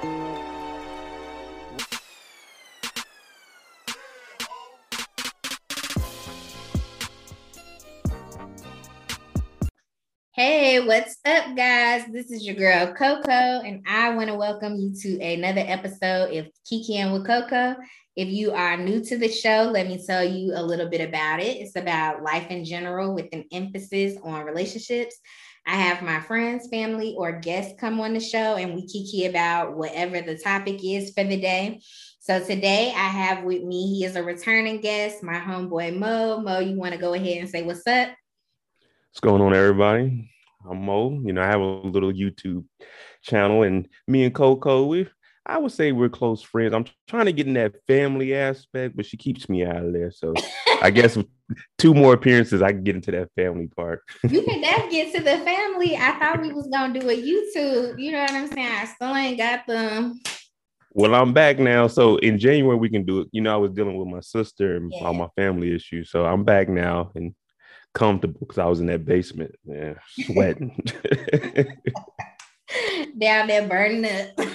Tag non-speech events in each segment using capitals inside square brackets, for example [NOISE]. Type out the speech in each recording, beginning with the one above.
Hey, what's up, guys? This is your girl Coco, and I want to welcome you to another episode of Kikiing with Coco. If you are new to the show, let me tell you a little bit about it. It's about life in general with an emphasis on relationships. I have my friends, family, or guests come on the show, and we kiki about whatever the topic is for the day. So today I have with me, he is a returning guest, my homeboy Mo. Mo, you want to go ahead and say what's up? What's going on, everybody? I'm Mo. You know, I have a little YouTube channel, and me and Coco, we I would say we're close friends. I'm trying to get in that family aspect, but she keeps me out of there. So [LAUGHS] I guess two more appearances, I can get into that family part. you can definitely get to the family. I thought we was gonna do a YouTube. You know what I'm saying? I still ain't got them. Well, I'm back now. So in January we can do it. You know, I was dealing with my sister and yeah. all my family issues. So I'm back now and comfortable because I was in that basement, yeah, sweating. [LAUGHS] Down there burning up. [LAUGHS]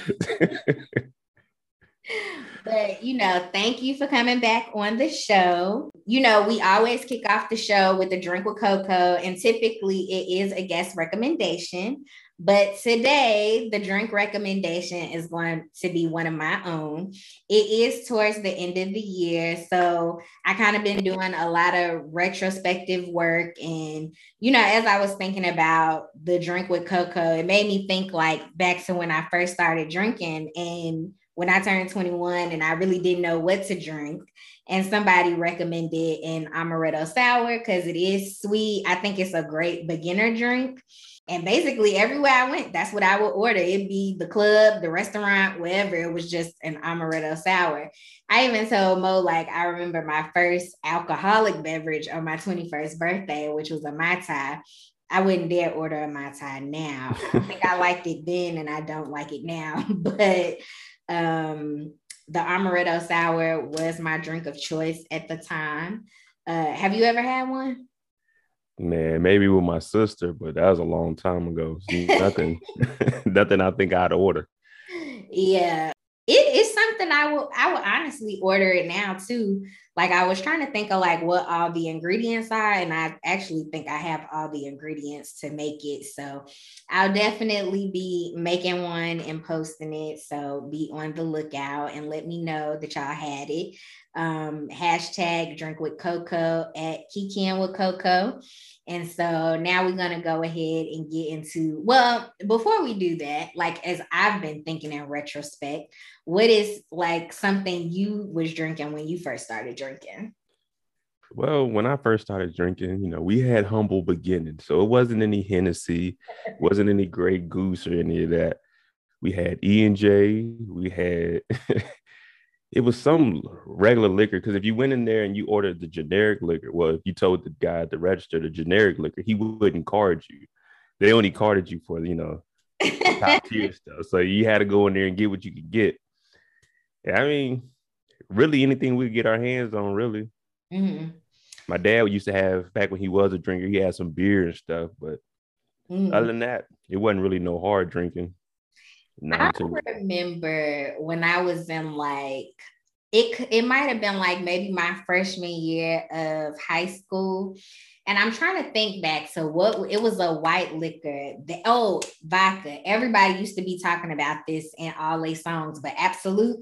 but you know, thank you for coming back on the show. You know, we always kick off the show with a drink with Coco, and typically it is a guest recommendation. But today, the drink recommendation is going to be one of my own. It is towards the end of the year. So I kind of been doing a lot of retrospective work. And, you know, as I was thinking about the drink with Coco, it made me think like back to when I first started drinking and when I turned 21 and I really didn't know what to drink. And somebody recommended an amaretto sour because it is sweet. I think it's a great beginner drink. And basically, everywhere I went, that's what I would order. It'd be the club, the restaurant, wherever. It was just an amaretto sour. I even told Mo, like, I remember my first alcoholic beverage on my 21st birthday, which was a Mai Tai. I wouldn't dare order a Mai Tai now. I think I [LAUGHS] liked it then and I don't like it now. [LAUGHS] But um, the amaretto sour was my drink of choice at the time. Uh, have you ever had one? Man, maybe with my sister, but that was a long time ago. nothing, [LAUGHS] nothing. I think I'd order. Yeah, it is something I will. I would honestly order it now too. Like I was trying to think of like what all the ingredients are, and I actually think I have all the ingredients to make it. So I'll definitely be making one and posting it. So be on the lookout and let me know that y'all had it um, hashtag drink with Coco at Kikiing with Coco. And so now we're going to go ahead and get into, well, before we do that, like as I've been thinking in retrospect, what is like something you was drinking when you first started drinking? Well, when I first started drinking, you know, we had humble beginnings. So it wasn't any Hennessy, [LAUGHS] wasn't any Grey Goose or any of that. We had E and J, we had [LAUGHS] it was some regular liquor because if you went in there and you ordered the generic liquor, well, if you told the guy at the register the generic liquor, he wouldn't card you. They only carded you for you know top [LAUGHS] tier stuff. So you had to go in there and get what you could get. I mean, really anything we could get our hands on, really. Mm-hmm. My dad used to have back when he was a drinker, he had some beer and stuff, but mm-hmm. other than that, it wasn't really no hard drinking. I remember when I was in like it it might have been like maybe my freshman year of high school. And I'm trying to think back. So what it was a white liquor. The oh vodka. Everybody used to be talking about this in all their songs, but Absolut.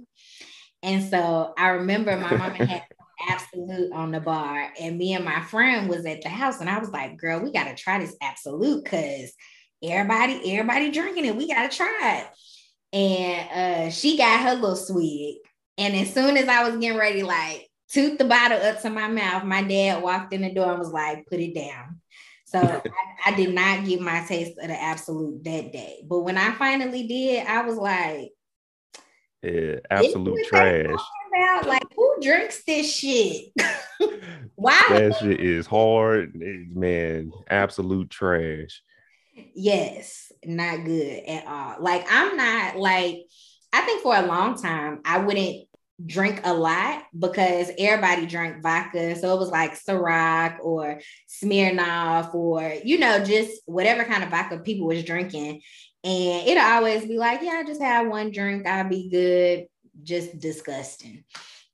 And so I remember my mom [LAUGHS] had Absolut on the bar, and me and my friend was at the house, and I was like, "Girl, we got to try this Absolut because everybody, everybody drinking it. We gotta try it. And uh, she got her little swig. And as soon as I was getting ready, like toot the bottle up to my mouth, my dad walked in the door and was like, put it down. So [LAUGHS] I, I, did not get my taste of the Absolut that day. But when I finally did, I was like, yeah, absolute trash. About? Like, who drinks this shit? [LAUGHS] Why? That shit is hard, man. Absolute trash. Yes, not good at all. Like I'm not like I think for a long time I wouldn't drink a lot because everybody drank vodka. So it was like Ciroc or Smirnoff or, you know, just whatever kind of vodka people was drinking. And it'll always be like, yeah, I just have one drink, I'll be good. Just disgusting.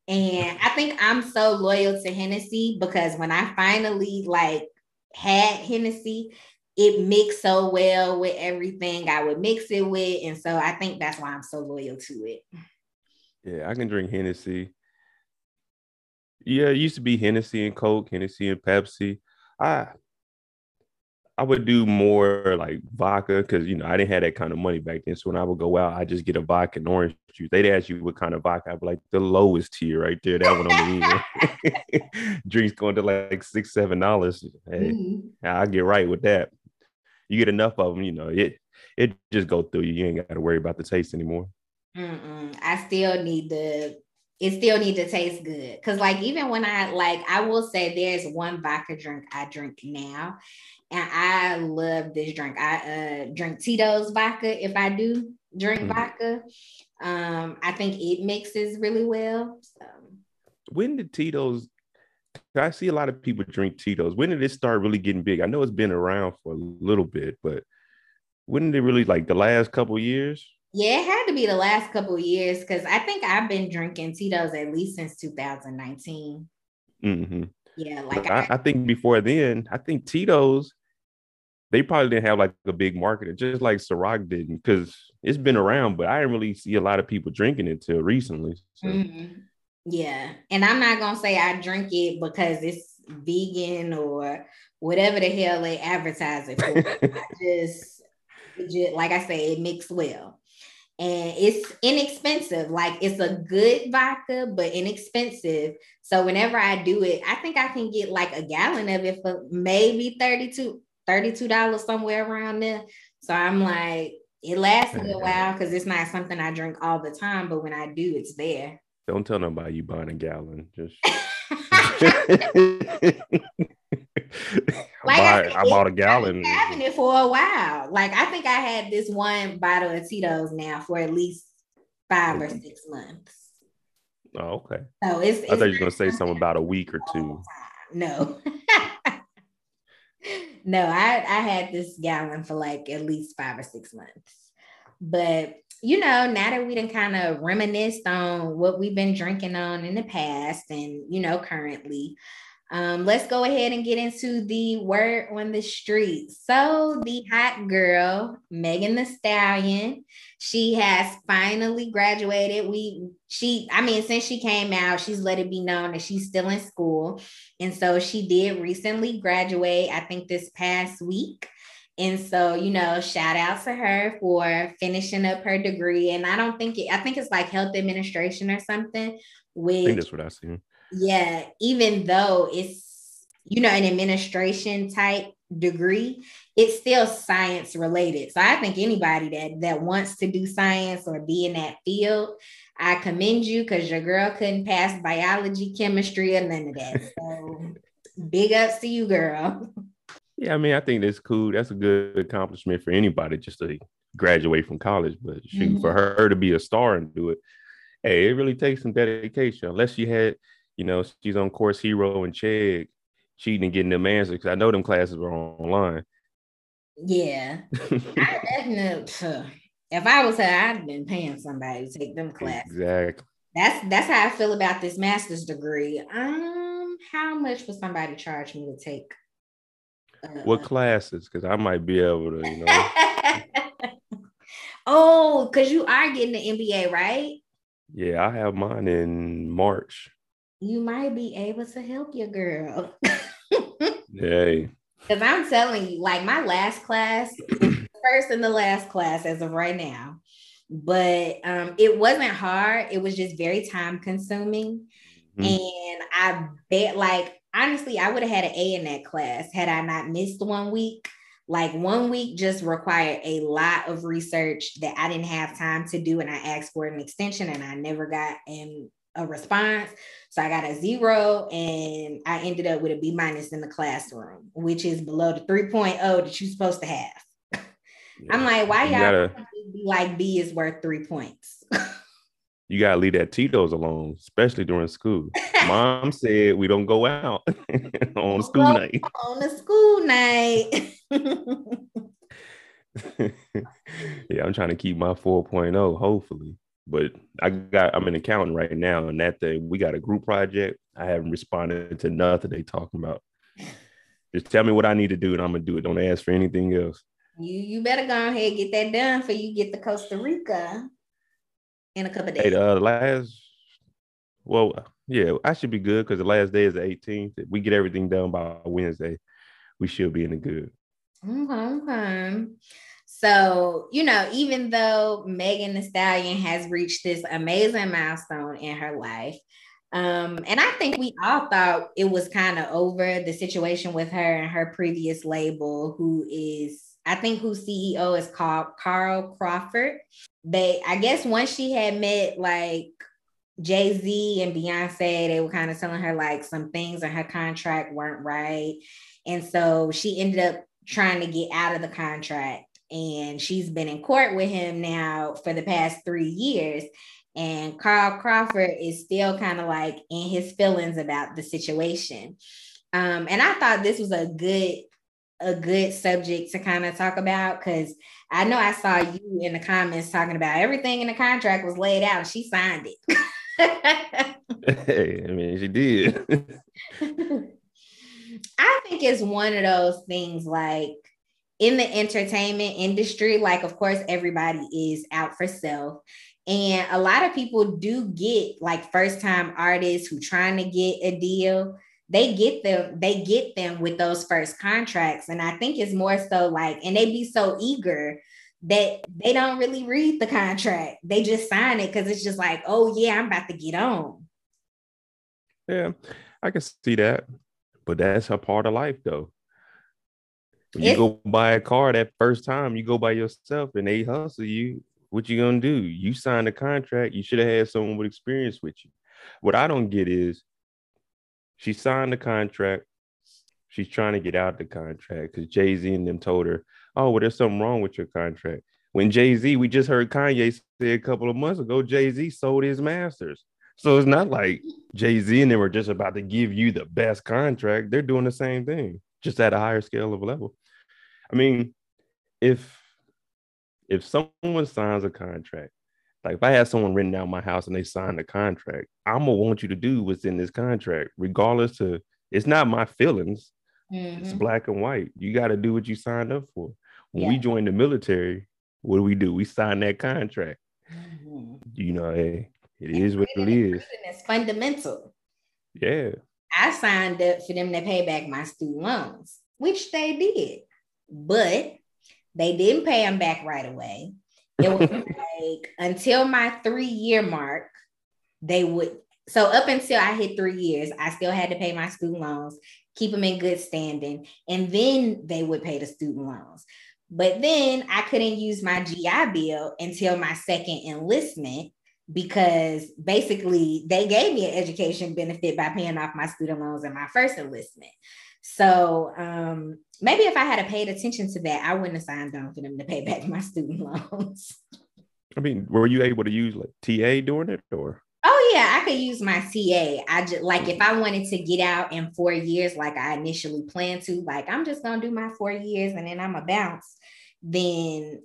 And I think I'm so loyal to Hennessy because when I finally like had Hennessy, it mixed so well with everything I would mix it with. And so I think that's why I'm so loyal to it. Yeah, I can drink Hennessy. Yeah, it used to be Hennessy and Coke, Hennessy and Pepsi. I I would do more like vodka because you know I didn't have that kind of money back then. So when I would go out, I just get a vodka and orange juice. They'd ask you what kind of vodka. I'd be like the lowest tier right there. That one on the end. Drinks going to like six, seven dollars. Hey, mm-hmm. I get right with that. You get enough of them, you know it. It just go through you. You ain't got to worry about the taste anymore. Mm-mm. I still need the. It still need to taste good because, like, even when I like, I will say there's one vodka drink I drink now, and I love this drink. I uh, drink Tito's vodka if I do drink mm. vodka. Um, I think it mixes really well. So. When did Tito's? I see a lot of people drink Tito's. When did it start really getting big? I know it's been around for a little bit, but when did it really like the last couple years? Yeah, it had to be the last couple years because I think I've been drinking Tito's at least since 2019. Mm-hmm. Yeah, like I, I, think before then, I think Tito's they probably didn't have like a big market, just like Ciroc didn't, because it's been around, but I didn't really see a lot of people drinking it till recently. So. Mm-hmm. Yeah, and I'm not gonna say I drink it because it's vegan or whatever the hell they advertise it for. [LAUGHS] I just, just, like I say, it mixed well. And it's inexpensive. Like it's a good vodka, but inexpensive. So whenever I do it, I think I can get like a gallon of it for maybe 32 $32 somewhere around there. So I'm like, it lasts a good while because it's not something I drink all the time, but when I do, it's there. Don't tell nobody you buying a gallon. Just [LAUGHS] like I, I, I bought a gallon. having it for a while. Like I think I had this one bottle of Tito's now for at least five or six months. Oh, okay. So it's, it's I thought you were gonna say something about a week or two. No. [LAUGHS] no, I, I had this gallon for like at least five or six months. But you know, now that we done kind of reminisced on what we've been drinking on in the past and you know, currently, um, let's go ahead and get into the word on the street. So, the hot girl, Megan Thee Stallion, she has finally graduated. We, she, I mean, since she came out, she's let it be known that she's still in school. And so she did recently graduate, I think this past week. And so, you know, shout out to her for finishing up her degree. And I don't think it, I think it's like health administration or something. Which, I think that's what I see yeah, even though it's, you know, an administration type degree, it's still science related. So I think anybody that that wants to do science or be in that field, I commend you because your girl couldn't pass biology, chemistry, or none of that. [LAUGHS] So big ups to you, girl. Yeah, I mean, I think that's cool. That's a good accomplishment for anybody just to graduate from college. But shoot, mm-hmm. for her to be a star and do it, hey, it really takes some dedication. Unless she had you know, she's on course hero and Chegg cheating and getting them answers because I know them classes were online. Yeah. [LAUGHS] I definitely if I was her, I'd been paying somebody to take them classes. Exactly. That's that's how I feel about this master's degree. Um, how much would somebody charge me to take? What classes? Because I might be able to, you know. [LAUGHS] oh, because you are getting the MBA, right? Yeah, I have mine in March you might be able to help your girl. [LAUGHS] Yay. Because I'm telling you, like my last class, first and the last class as of right now. But um, it wasn't hard. It was just very time consuming. Mm-hmm. And I bet, like, honestly, I would have had an A in that class had I not missed one week. Like, one week just required a lot of research that I didn't have time to do. And I asked for an extension and I never got an a response. So I got a zero and I ended up with a B minus in the classroom, which is below the 3.0 that you're supposed to have. [LAUGHS] Yeah. I'm like, why y'all gotta, be like B is worth three points? [LAUGHS] you gotta leave that Tito's alone, especially during school. Mom said we don't go out [LAUGHS] [LAUGHS] on school night. On the school night. [LAUGHS] yeah, I'm trying to keep my 4.0, hopefully. But I got I'm an accountant right now, and that thing we got a group project. I haven't responded to nothing they talking about. Just tell me what I need to do, and I'm gonna do it. Don't ask for anything else. You you better go ahead and get that done for you get to Costa Rica in a couple days. Hey, uh, last well, yeah, I should be good because the last day is the 18th. If we get everything done by Wednesday, we should be in the good. Okay, okay. So, you know, even though Megan Thee Stallion has reached this amazing milestone in her life, um, and I think we all thought it was kind of over the situation with her and her previous label, who is, I think, whose CEO is called Carl Crawford. They, I guess, once she had met like Jay Z and Beyonce, they were kind of telling her like some things in her contract weren't right. And so she ended up trying to get out of the contract. And she's been in court with him now for the past three years. And Carl Crawford is still kind of like in his feelings about the situation. Um, and I thought this was a good a good subject to kind of talk about because I know I saw you in the comments talking about everything in the contract was laid out. She signed it. hey, [LAUGHS] I mean, she did. [LAUGHS] I think it's one of those things like in the entertainment industry, like, of course, everybody is out for self. And a lot of people do get like first time artists who trying to get a deal. They get them, they get them with those first contracts. And I think it's more so like, and they be so eager that they don't really read the contract. They just sign it because it's just like, oh yeah, I'm about to get on. Yeah, I can see that. But that's a part of life though. When you go buy a car that first time, you go by yourself and they hustle you. What you gonna do? You signed a contract. You should have had someone with experience with you. What I don't get is she signed the contract. She's trying to get out the contract because Jay Z and them told her, "Oh, well, there's something wrong with your contract." When Jay Z, we just heard Kanye say a couple of months ago, Jay Z sold his masters. So it's not like Jay Z and them were just about to give you the best contract. They're doing the same thing, just at a higher scale of level. I mean, if if someone signs a contract, like if I had someone written out my house and they signed a contract, I'm gonna want you to do what's in this contract, regardless to it's not my feelings. Mm-hmm. It's black and white. You got to do what you signed up for. When yeah. we join the military, what do we do? We sign that contract. Mm-hmm. You know, hey, it and is what it is. It's fundamental. Yeah. I signed up for them to pay back my student loans, which they did, but they didn't pay them back right away. It was like until my three year mark, they would. So up until I hit three years, I still had to pay my student loans, keep them in good standing, and then they would pay the student loans. But then I couldn't use my GI Bill until my second enlistment because basically they gave me an education benefit by paying off my student loans in my first enlistment. So um, maybe if I had paid attention to that, I wouldn't have signed on for them to pay back my student [LAUGHS] loans. I mean, were you able to use like TA during it or? Oh yeah, I could use my TA. I just like if I wanted to get out in four years, like I initially planned to, like I'm just gonna do my four years and then I'm a bounce. Then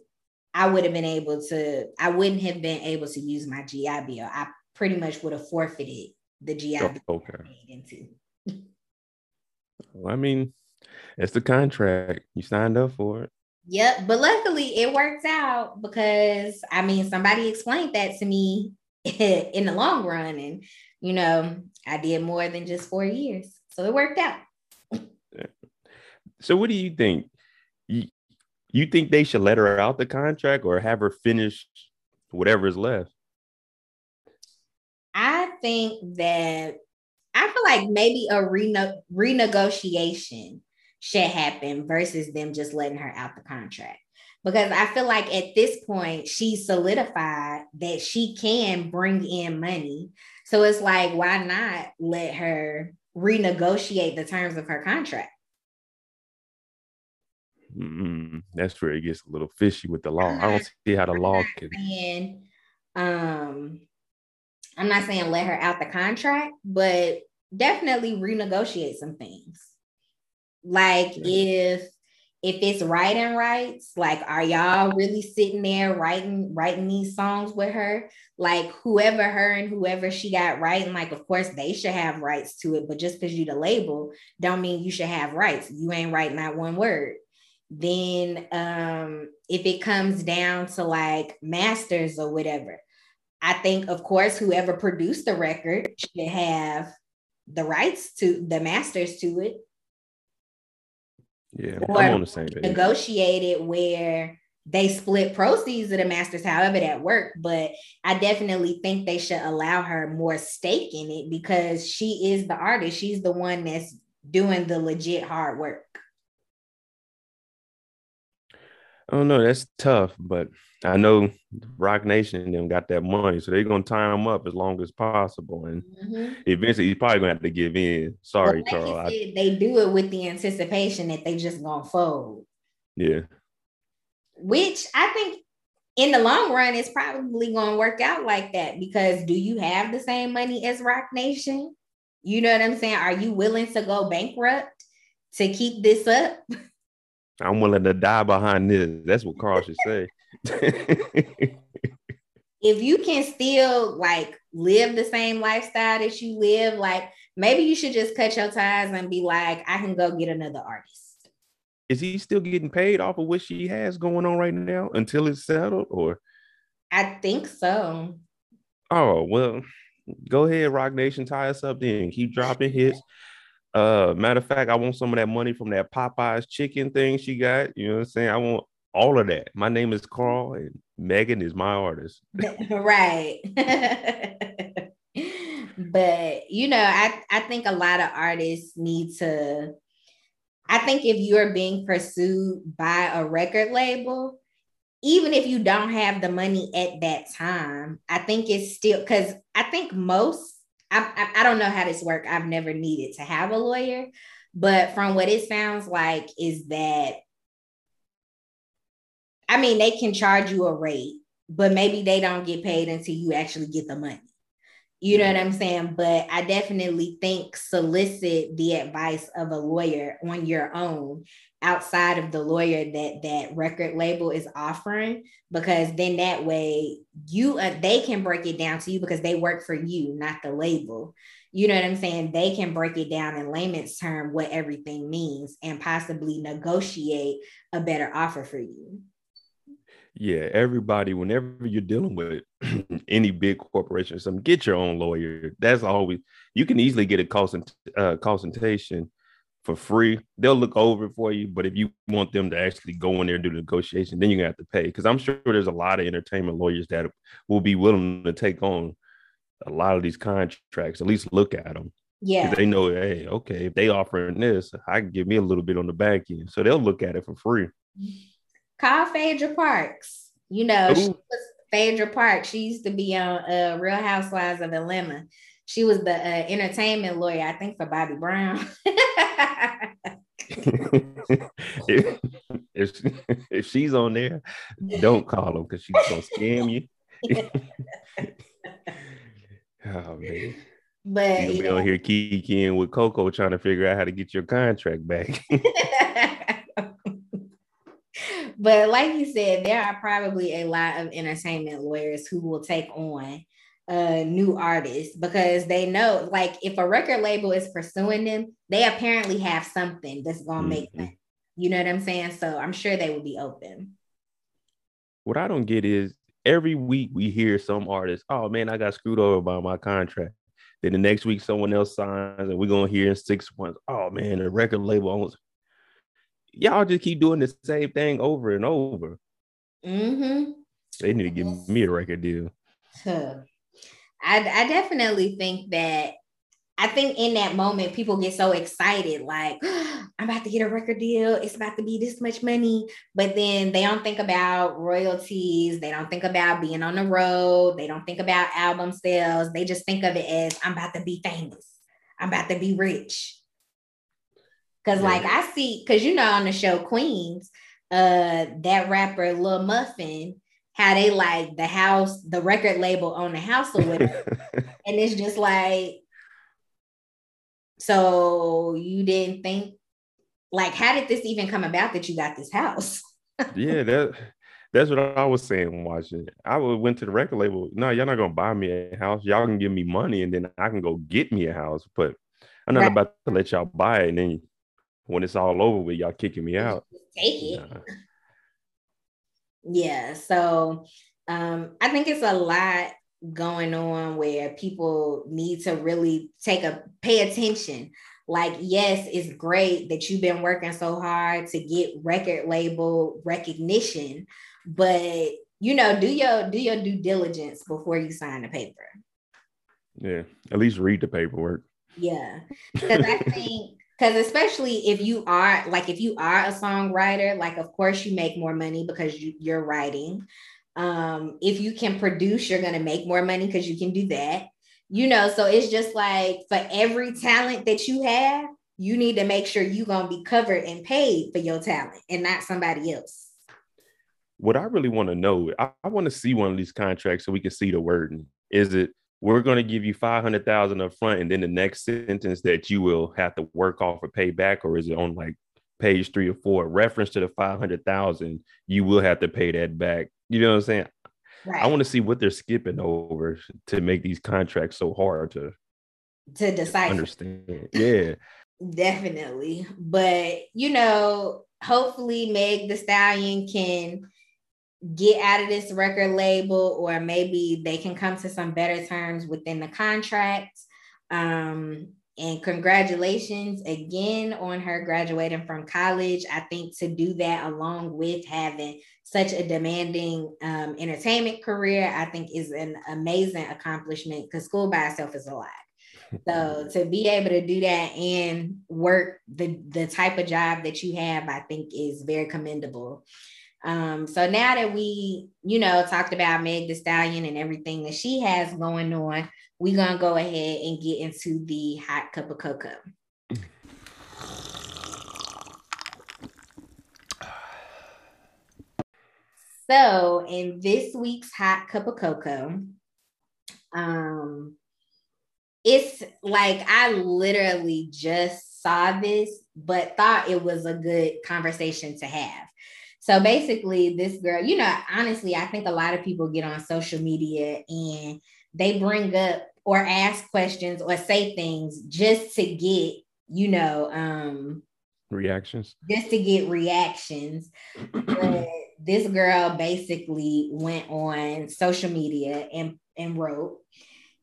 I would have been able to, I wouldn't have been able to use my GI Bill. I pretty much would have forfeited the GI oh, Bill okay. into. Well, I mean, it's the contract. You signed up for it. Yep. But luckily it works out because I mean somebody explained that to me [LAUGHS] in the long run. And you know, I did more than just four years. So it worked out. so what do you think? You, you think they should let her out the contract or have her finish whatever is left? I think that I feel like maybe a rene- renegotiation should happen versus them just letting her out the contract. Because I feel like at this point, she solidified that she can bring in money. So it's like, why not let her renegotiate the terms of her contract? mm That's where it gets a little fishy with the law. I don't see how the law can. Um, I'm not saying let her out the contract, but definitely renegotiate some things. Like yeah. if if it's writing rights, like are y'all really sitting there writing writing these songs with her? Like whoever her and whoever she got writing, like of course they should have rights to it, but just because you the label don't mean you should have rights. You ain't writing that one word. Then um if it comes down to like masters or whatever, I think of course whoever produced the record should have the rights to the masters to it yeah, I'm on the same page. Negotiated where they split proceeds of the masters, however that worked. But I definitely think they should allow her more stake in it because she is the artist. She's the one that's doing the legit hard work. I don't know. That's tough, but I know Roc Nation and them got that money, so they're gonna tie him up as long as possible, and mm-hmm. eventually he's probably gonna have to give in. Sorry, Carl. Said, I, they do it with the anticipation that they just gonna fold. Yeah. Which I think in the long run is probably gonna work out like that because do you have the same money as Roc Nation? You know what I'm saying? Are you willing to go bankrupt to keep this up? [LAUGHS] I'm willing to die behind this. That's what Carl should say. [LAUGHS] if you can still like live the same lifestyle that you live, like maybe you should just cut your ties and be like, I can go get another artist. Is he still getting paid off of what she has going on right now until it's settled, or? I think so. Oh well, go ahead, Roc Nation, tie us up then. Keep dropping hits. Uh, matter of fact, I want some of that money from that Popeyes chicken thing she got. You know what I'm saying? I want all of that. My name is Carl, and Megan is my artist. [LAUGHS] right. [LAUGHS] but you know, I I think a lot of artists need to. I think if you're being pursued by a record label, even if you don't have the money at that time, I think it's still because I think most I, I, don't know how this works. I've never needed to have a lawyer, but from what it sounds like is that I mean they can charge you a rate, but maybe they don't get paid until you actually get the money. You know what I'm saying? But I definitely think solicit the advice of a lawyer on your own outside of the lawyer that that record label is offering because then that way you uh, they can break it down to you because they work for you not the label. You know what i'm saying? They can break it down in layman's term what everything means and possibly negotiate a better offer for you yeah everybody whenever you're dealing with [CLEARS THROAT] any big corporation or something get your own lawyer that's always you can easily get a consult, uh, consultation for free. They'll look over it for you, but if you want them to actually go in there and do the negotiation, then you're gonna have to pay. Because I'm sure there's a lot of entertainment lawyers that will be willing to take on a lot of these contracts. At least look at them. Yeah, they know, hey, okay, if they offering this, I can give me a little bit on the back end, so they'll look at it for free. Call Phaedra Parks. You know, Ooh. she was Phaedra Parks. She used to be on uh, Real Housewives of Atlanta she was the uh, entertainment lawyer, I think, for Bobby Brown. if, [LAUGHS] if, if, she's on there, don't call them because she's gonna scam you. oh man. But you'll be yeah. on here kikiing with Coco trying to figure out how to get your contract back. [LAUGHS] but like you said, there are probably a lot of entertainment lawyers who will take on uh new artists because they know like if a record label is pursuing them they apparently have something that's gonna mm-hmm. make them you know what i'm saying? So i'm sure they would be open. What i don't get is every week we hear some artist oh man i got screwed over by my contract. Then the next week someone else signs and we're gonna hear in six months oh man the record label almost y'all just keep doing the same thing over and over mm-hmm. they need to give me a record deal huh. [LAUGHS] I, I definitely think that I think in that moment, people get so excited, like, oh, [GASPS] I'm about to get a record deal. It's about to be this much money. But then they don't think about royalties. They don't think about being on the road. They don't think about album sales. They just think of it as, I'm about to be famous. I'm about to be rich. Cause yeah. like I see, cause you know on the show Queens, uh, that rapper Lil Muffin, how they like the house, the record label on the house or whatever. [LAUGHS] and it's just like, so you didn't think like, how did this even come about that you got this house? [LAUGHS] yeah, that that's what I was saying watching. I went to the record label. No, y'all not gonna buy me a house. Y'all can give me money and then I can go get me a house. But I'm not right. about to let y'all buy it. And then when it's all over with, y'all kicking me out. Take it. Nah. Yeah. So um, I think it's a lot going on where people need to really take a pay attention. Like, yes, it's great that you've been working so hard to get record label recognition, but you know, do your do your due diligence before you sign the paper. Yeah, at least read the paperwork. Yeah, [LAUGHS] because I think because especially if you are like if you are a songwriter, like of course you make more money because you, you're writing. Um, if you can produce, you're gonna make more money because you can do that. You know, so it's just like for every talent that you have, you need to make sure you're gonna be covered and paid for your talent and not somebody else what I really want to know, I, I want to see one of these contracts so we can see the wording. Is it we're going to give you 500,000 up front and then the next sentence that you will have to work off or pay back or is it on like page 3 or 4 reference to the 500,000 you will have to pay that back. You know what I'm saying? Right. I want to see what they're skipping over to make these contracts so hard to to decide understand. Yeah. [LAUGHS] Definitely. But you know, hopefully Meg Thee Stallion can get out of this record label or maybe they can come to some better terms within the contract. Um, and congratulations again on her graduating from college. I think to do that along with having such a demanding um, entertainment career i think is an amazing accomplishment because school by itself is a lot. [LAUGHS] So to be able to do that and work the the type of job that you have i think is very commendable um, so now that we, you know, talked about Meg Thee Stallion and everything that she has going on, we're gonna go ahead and get into the hot cup of cocoa. So in this week's hot cup of cocoa, um, it's like I literally just saw this, but thought it was a good conversation to have. So basically, this girl, you know, honestly, I think a lot of people get on social media and they bring up or ask questions or say things just to get, you know, um, reactions. Just to get reactions. but this girl basically went on social media and, and wrote,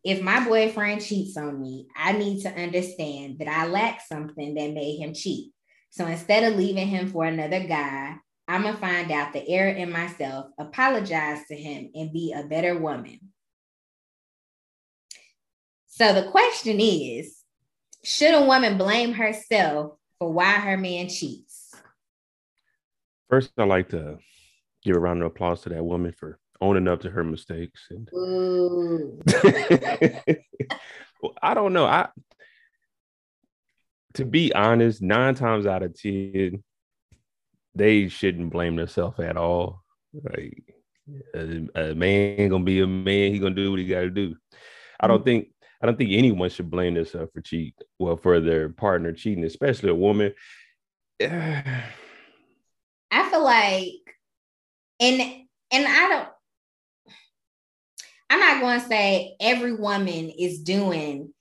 if my boyfriend cheats on me, I need to understand that I lack something that made him cheat. So instead of leaving him for another guy, I'm going to find out the error in myself, apologize to him, and be a better woman. So the question is Should a woman blame herself for why her man cheats? First, I'd like to give a round of applause to that woman for owning up to her mistakes. And [LAUGHS] I don't know. I to be honest, nine times out of ten, they shouldn't blame themselves at all. Like a, a, man gonna be a man, he gonna do what he gotta do. I don't mm-hmm. think I don't think anyone should blame themselves for cheat. Well, for their partner cheating, especially a woman. [SIGHS] I feel like, and and I don't. I'm not going to say every woman is doing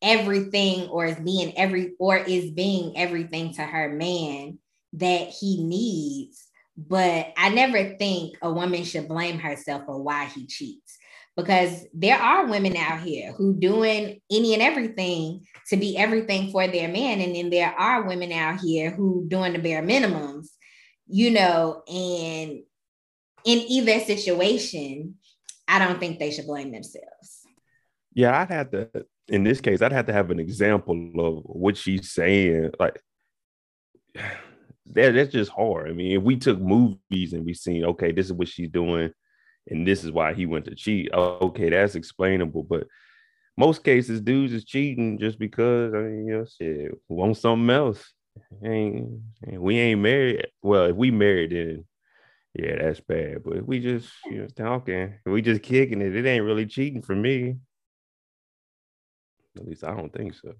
everything or is being every or is being everything to her man that he needs. But I never think a woman should blame herself for why he cheats. Because there are women out here who doing any and everything to be everything for their man. And then there are women out here who doing the bare minimums you know and in either situation i don't think they should blame themselves. Yeah i'd have to in this case i'd have to have an example of what she's saying. Like that that's just hard. I mean, if we took movies and we seen, okay, this is what she's doing, and this is why he went to cheat. Okay, that's explainable. But most cases, dudes is cheating just because I mean, you know, shit, want something else. Ain't we ain't married. Well, if we married, then yeah, that's bad. But if we just you know talking, we just kicking it, it ain't really cheating for me. At least I don't think so.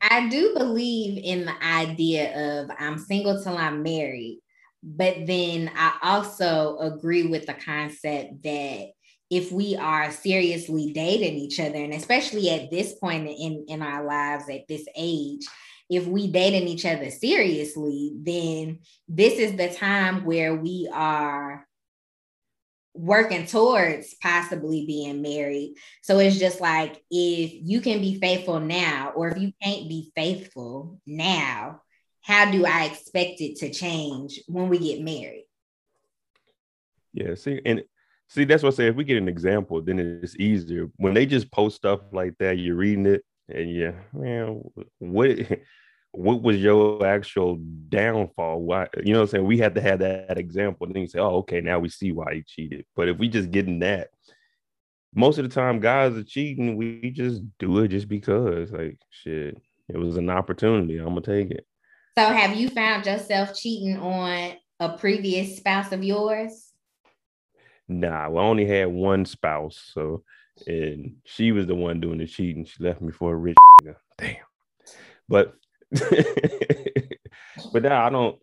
I do believe in the idea of I'm single till I'm married, but then I also agree with the concept that if we are seriously dating each other, and especially at this point in, in our lives at this age, if we dating each other seriously, then this is the time where we are working towards possibly being married. So it's just like if you can be faithful now, or if you can't be faithful now, how do I expect it to change when we get married? Yeah, see, and see, that's what I say. If we get an example, then it's easier. When they just post stuff like that, you're reading it, and yeah, man, what what was your actual downfall? Why you know what I'm saying? We had to have that, that example. And then you say, oh, okay, now we see why he cheated. But if we just getting that, most of the time guys are cheating, we just do it just because. Like shit, it was an opportunity. I'm gonna take it. So have you found yourself cheating on a previous spouse of yours? Nah, I only had one spouse. So and she was the one doing the cheating. She left me for a rich damn. But [LAUGHS] but now I don't.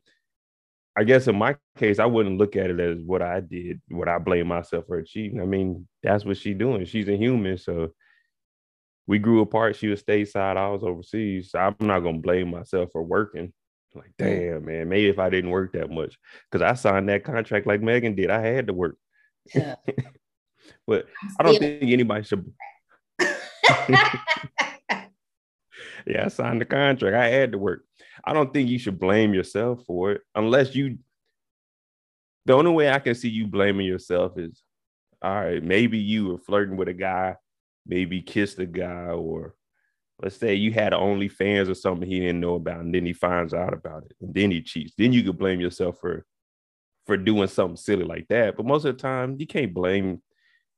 I guess in my case, I wouldn't look at it as what I did. what I blame myself for cheating? I mean, that's what she's doing. She's a human, so we grew apart. She was stateside. I was overseas. So I'm not gonna blame myself for working. Like, damn, man, maybe if I didn't work that much, because I signed that contract like Megan did, I had to work. Yeah. [LAUGHS] but I don't think anybody should. [LAUGHS] yeah, I signed the contract. I had to work. I don't think you should blame yourself for it unless you. The only way I can see you blaming yourself is, all right, maybe you were flirting with a guy, maybe kissed a guy, or let's say you had OnlyFans or something he didn't know about, and then he finds out about it, and then he cheats. Then you could blame yourself for for doing something silly like that. But most of the time, you can't blame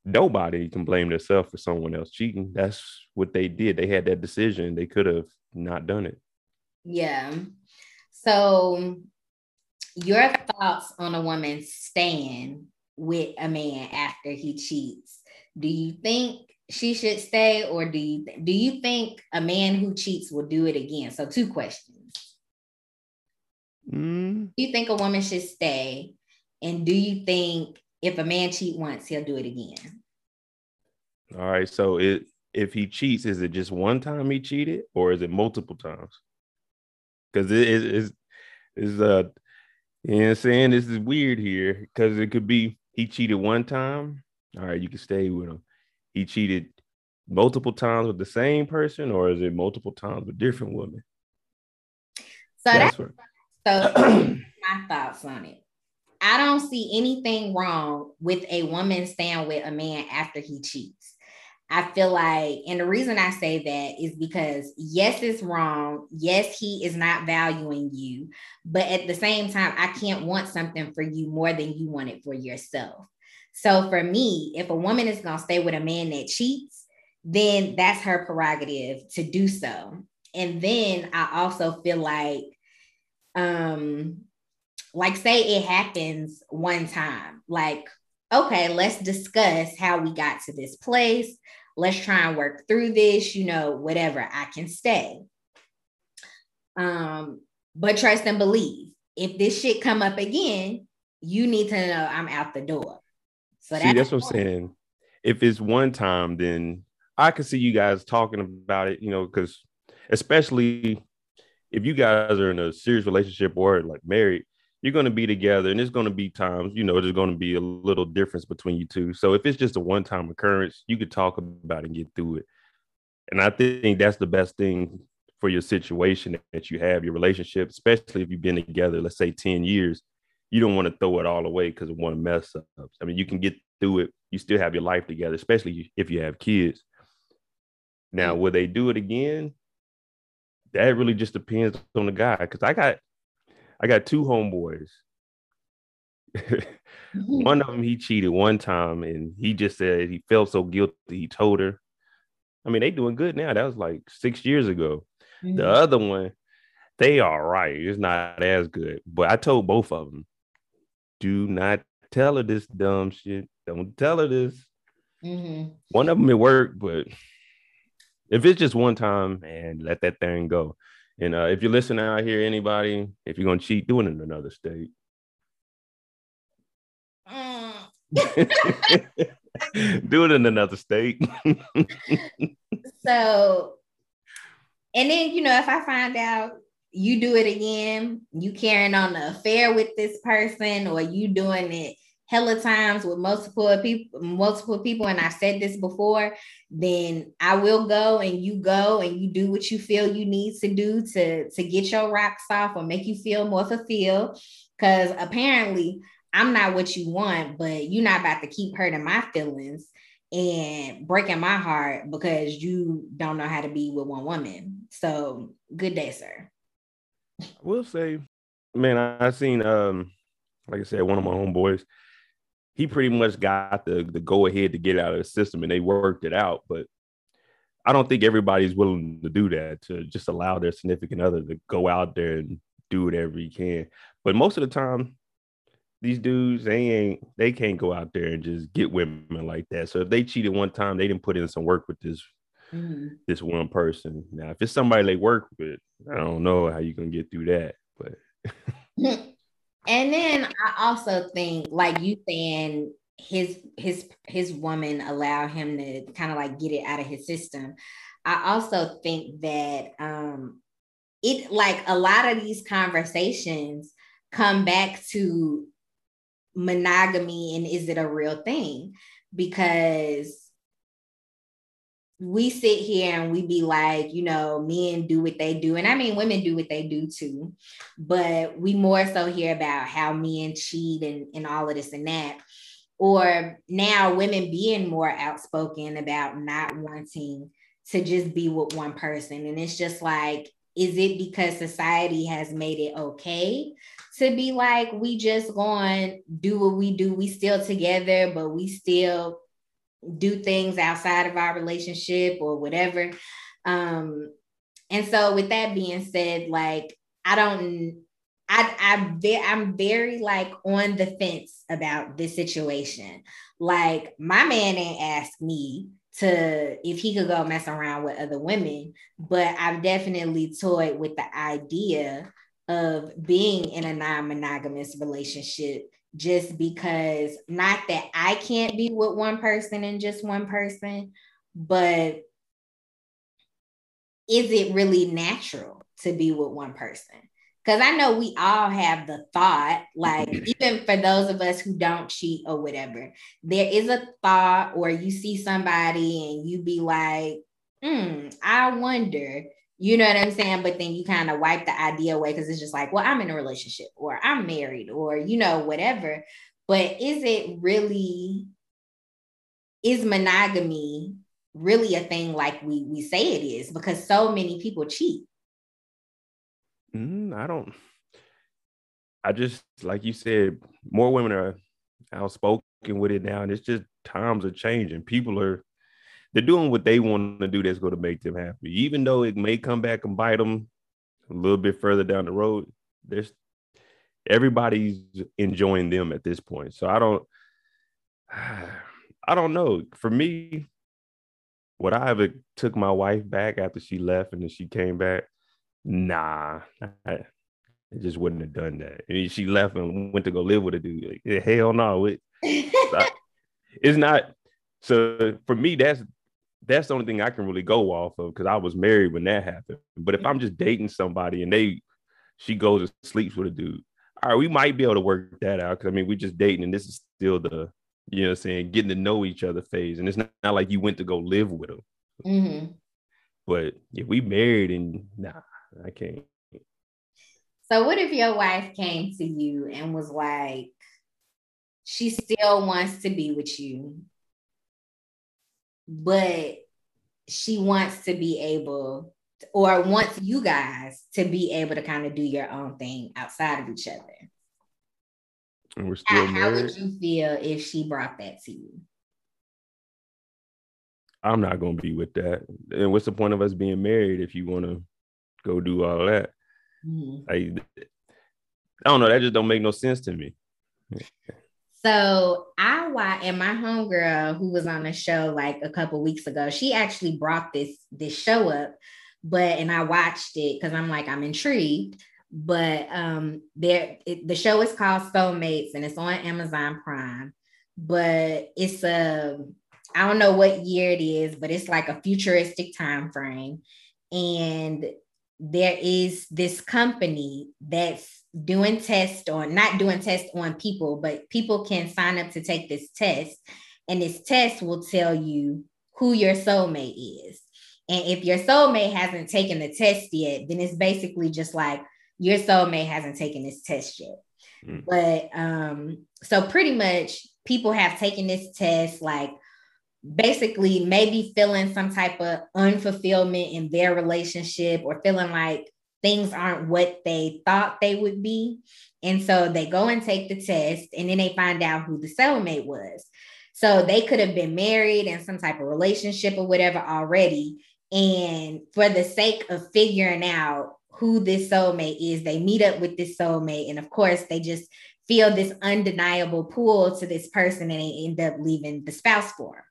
nobody can blame themselves for someone else cheating. That's what they did. They had that decision. They could have not done it. Yeah. So your thoughts on a woman staying with a man after he cheats. Do you think she should stay or do you do you think a man who cheats will do it again? So two questions. Mm. Do you think a woman should stay? And do you think if a man cheat once, he'll do it again. All right. So it if he cheats, is it just one time he cheated, or is it multiple times? Because it is is uh you know what I'm saying this is weird here because it could be he cheated one time. All right, you can stay with him. He cheated multiple times with the same person, or is it multiple times with different women? So that's, that's so [CLEARS THROAT] my thoughts on it. I don't see anything wrong with a woman staying with a man after he cheats. I feel like, and the reason I say that is because yes, it's wrong. Yes, he is not valuing you. But at the same time, I can't want something for you more than you want it for yourself. So for me, if a woman is going to stay with a man that cheats, then that's her prerogative to do so. And then I also feel like, um, like say it happens one time like okay let's discuss how we got to this place. Let's try and work through this you know whatever i can stay. Um but trust and believe if this shit come up again you need to know i'm out the door. So see that's, that's what i'm saying. If it's one time then i can see you guys talking about it you know because especially if you guys are in a serious relationship or like married you're going to be together and there's going to be times you know there's going to be a little difference between you two. So if it's just a one-time occurrence you could talk about it and get through it. And i think that's the best thing for your situation that you have your relationship especially if you've been together let's say 10 years. You don't want to throw it all away because of one mess up. I mean you can get through it. You still have your life together especially if you have kids. Now will they do it again? That really just depends on the guy because i got I got two homeboys. one of them he cheated one time and he just said he felt so guilty. He told her. I mean they doing good now. That was like six years ago. Mm-hmm. the other one they are right. It's not as good. But i told both of them do not tell her this dumb shit. Don't tell her this. Mm-hmm. one of them it worked but if it's just one time, and let that thing go. And uh, if you're listening out here, anybody, if you're gonna cheat, do it in another state. Mm. [LAUGHS] [LAUGHS] do it in another state. so, and then you know, if I find out you do it again, you carrying on the affair with this person, or you doing it hella times with multiple people, multiple people, and I've said this before, then I will go and you go and you do what you feel you need to do to, to get your rocks off or make you feel more fulfilled. Cause apparently I'm not what you want, but you're not about to keep hurting my feelings and breaking my heart because you don't know how to be with one woman. So good day, sir. I will say, man, I, I seen um, like I said, one of my homeboys he pretty much got the the go ahead to get out of the system and they worked it out. But I don't think everybody's willing to do that to just allow their significant other to go out there and do whatever he can. But most of the time, these dudes they ain't they can't go out there and just get women like that. So if they cheated one time, they didn't put in some work with this mm-hmm. this one person. Now, if it's somebody they work with, I don't know how you can get through that. But And then I also think, like you saying, his his his woman allow him to kind of like get it out of his system. I also think that um it like a lot of these conversations come back to monogamy and is it a real thing? Because we sit here and we be like, you know, men do what they do. And I mean, women do what they do too. But we more so hear about how men cheat and, and all of this and that. Or now women being more outspoken about not wanting to just be with one person. And it's just like, is it because society has made it okay to be like, we just going do what we do? We still together, but we still do things outside of our relationship or whatever. Um, and so with that being said, like I don't I, I ve- I'm very like on the fence about this situation. Like my man ain't asked me to if he could go mess around with other women, but I've definitely toyed with the idea of being in a non-monogamous relationship just because not that I can't be with one person and just one person, but is it really natural to be with one person? Because I know we all have the thought, like [LAUGHS] even for those of us who don't cheat or whatever, there is a thought, or you see somebody and you be like, hmm, I wonder you know what I'm saying? But then you kind of wipe the idea away because it's just like, well, I'm in a relationship or I'm married or, you know, whatever. But is it really, is monogamy really a thing like we, we say it is? Because so many people cheat. Mm, I don't, I just, like you said, more women are outspoken with it now. And it's just times are changing. People are, they're doing what they want to do that's going to make them happy. Even though it may come back and bite them a little bit further down the road, there's everybody's enjoying them at this point. So I don't [SIGHS] I don't know. For me, would I ever took my wife back after she left and then she came back? Nah, I, I just wouldn't have done that. And she left and went to go live with a dude. Like, hell no. It, [LAUGHS] it's not. So for me, that's that's the only thing I can really go off of because I was married when that happened. But if I'm just dating somebody and they she goes and sleeps with a dude, all right, we might be able to work that out. Cause I mean, we're just dating and this is still the you know saying getting to know each other phase. And it's not, not like you went to go live with them. Mm-hmm. But if we married and nah, I can't. So what if your wife came to you and was like, she still wants to be with you, but she wants to be able or wants you guys to be able to kind of do your own thing outside of each other. And we're still how, how would you feel if she brought that to you? I'm not gonna be with that. And what's the point of us being married if you want to go do all that? Mm-hmm. I, I don't know. That just don't make no sense to me. So I watch and my homegirl who was on the show like a couple weeks ago, she actually brought this this show up, but and I watched it because I'm like I'm intrigued. But um, there it, the show is called Soulmates and it's on Amazon Prime. But it's a I don't know what year it is, but it's like a futuristic time frame, and there is this company that's doing tests or not doing tests on people, but people can sign up to take this test, and this test will tell you who your soulmate is. And if your soulmate hasn't taken the test yet, then it's basically just like your soulmate hasn't taken this test yet. Mm. But um, so pretty much people have taken this test, like basically maybe feeling some type of unfulfillment in their relationship or feeling like things aren't what they thought they would be. And so they go and take the test and then they find out who the soulmate was. So they could have been married in some type of relationship or whatever already. And for the sake of figuring out who this soulmate is, they meet up with this soulmate. And of course, they just feel this undeniable pull to this person and they end up leaving the spouse for.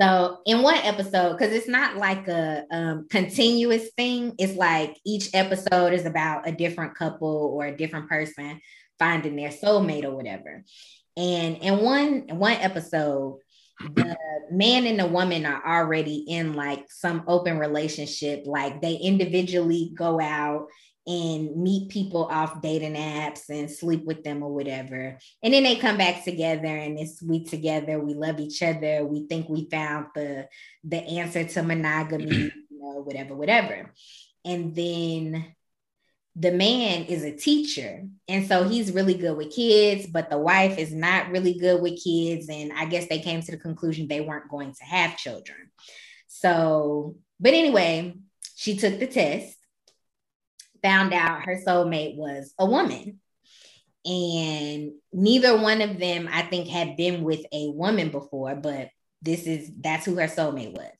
So in one episode, because it's not like a um, continuous thing, it's like each episode is about a different couple or a different person finding their soulmate or whatever. And in one one episode, the man and the woman are already in like some open relationship. Like they individually go out and meet people off dating apps and sleep with them or whatever. And then they come back together and it's we together, we love each other, we think we found the the answer to monogamy, [CLEARS THROAT] you know, whatever, whatever. And then the man is a teacher and so he's really good with kids but the wife is not really good with kids and i guess they came to the conclusion they weren't going to have children so but anyway she took the test found out her soulmate was a woman. And neither one of them, I think, had been with a woman before, but this is that's who her soulmate was.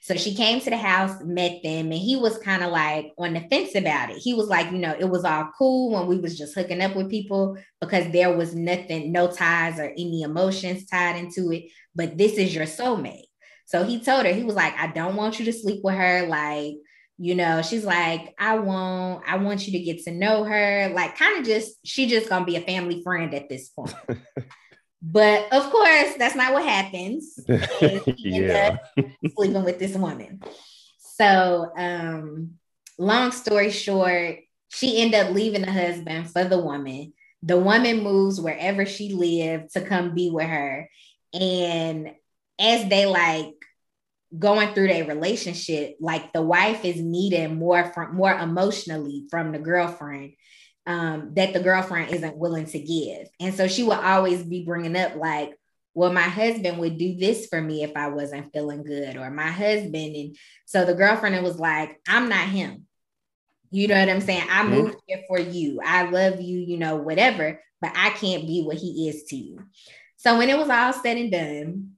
So she came to the house, met them, and he was kind of like on the fence about it. He was like, you know, it was all cool when we was just hooking up with people because there was nothing, no ties or any emotions tied into it. But this is your soulmate. So he told her, he was like, I don't want you to sleep with her. Like, you know she's like i want i want you to get to know her like kind of just she just gonna be a family friend at this point. [LAUGHS] But of course that's not what happens. [LAUGHS] Yeah. sleeping with this woman. So um long story short she ended up leaving the husband for the woman. The woman moves wherever she lived to come be with her. And as they like going through their relationship, like the wife is needing more from more emotionally from the girlfriend um, that the girlfriend isn't willing to give. And so she would always be bringing up like, well, my husband would do this for me if I wasn't feeling good, or my husband. And so the girlfriend was like, I'm not him. You know what I'm saying? I mm-hmm. moved here for you. I love you, you know, whatever, but I can't be what he is to you. So when it was all said and done,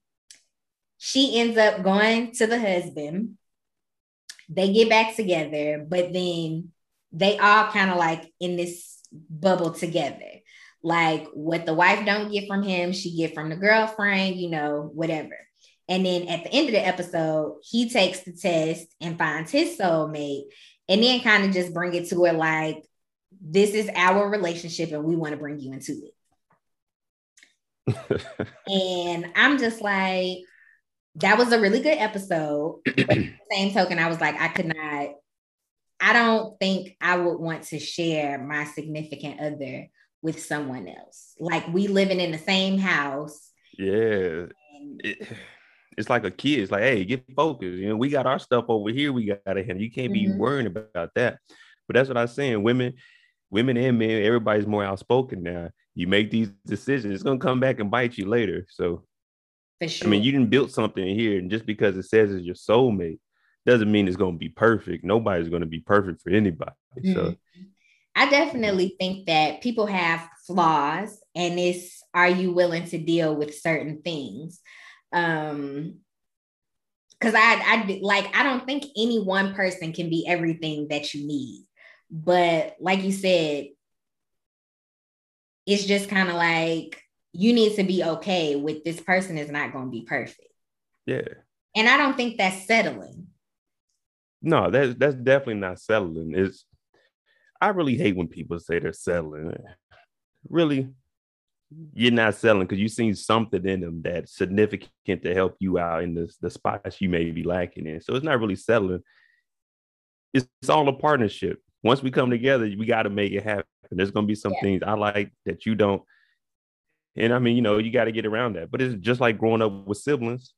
she ends up going to the husband. They get back together, but then they all kind of like in this bubble together. Like what the wife don't get from him, she get from the girlfriend, you know, whatever. And then at the end of the episode, he takes the test and finds his soulmate, and then kind of just bring it to her like, this is our relationship, and we want to bring you into it. [LAUGHS] and I'm just like, that was a really good episode. [CLEARS THROAT] same token, I was like, I could not, I don't think I would want to share my significant other with someone else. Like we living in the same house. Yeah. It, it's like a kid. It's like, hey, get focused. You know, we got our stuff over here. We got to handle. You can't be mm-hmm. worrying about that. But that's what I'm saying. Women, women and men, everybody's more outspoken now. You make these decisions, it's gonna come back and bite you later. So Sure. I mean, you didn't build something here, and just because it says it's your soulmate doesn't mean it's going to be perfect. Nobody's going to be perfect for anybody. Mm-hmm. So, I definitely think that people have flaws, and it's are you willing to deal with certain things? Um, because I, I like I don't think any one person can be everything that you need, but like you said, it's just kind of like you need to be okay with this person is not going to be perfect. Yeah. And I don't think that's settling. No, that's that's definitely not settling. It's I really hate when people say they're settling. Really, you're not selling because you've seen something in them that's significant to help you out in the, the spots you may be lacking in. So it's not really settling. It's, it's all a partnership. Once we come together, we got to make it happen. There's going to be some yeah. things I like that you don't. And I mean, you know, you got to get around that. But it's just like growing up with siblings.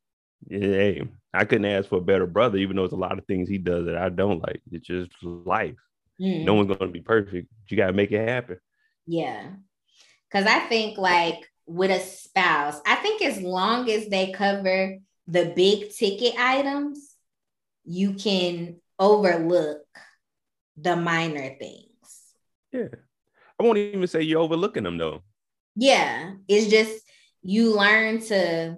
Hey, I couldn't ask for a better brother, even though it's a lot of things he does that I don't like. It's just life. Mm. No one's going to be perfect. You got to make it happen. Yeah. Because I think, like, with a spouse, I think as long as they cover the big ticket items, you can overlook the minor things. Yeah. I won't even say you're overlooking them though. Yeah. It's just you learn to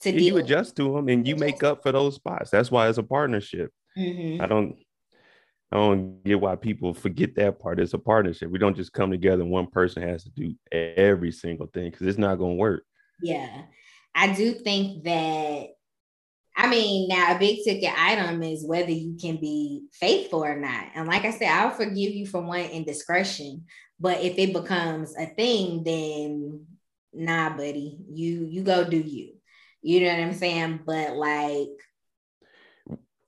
to yeah, you adjust to them and you make up for those spots. That's why it's a partnership. Mm-hmm. I don't I don't get why people forget that part. It's a partnership. We don't just come together and one person has to do every single thing because it's not going to work. Yeah. I do think that, I mean, now a big ticket item is whether you can be faithful or not. And like I said, I'll forgive you for one indiscretion, but if it becomes a thing, then nah, buddy, you you go do you. You know what I'm saying? But like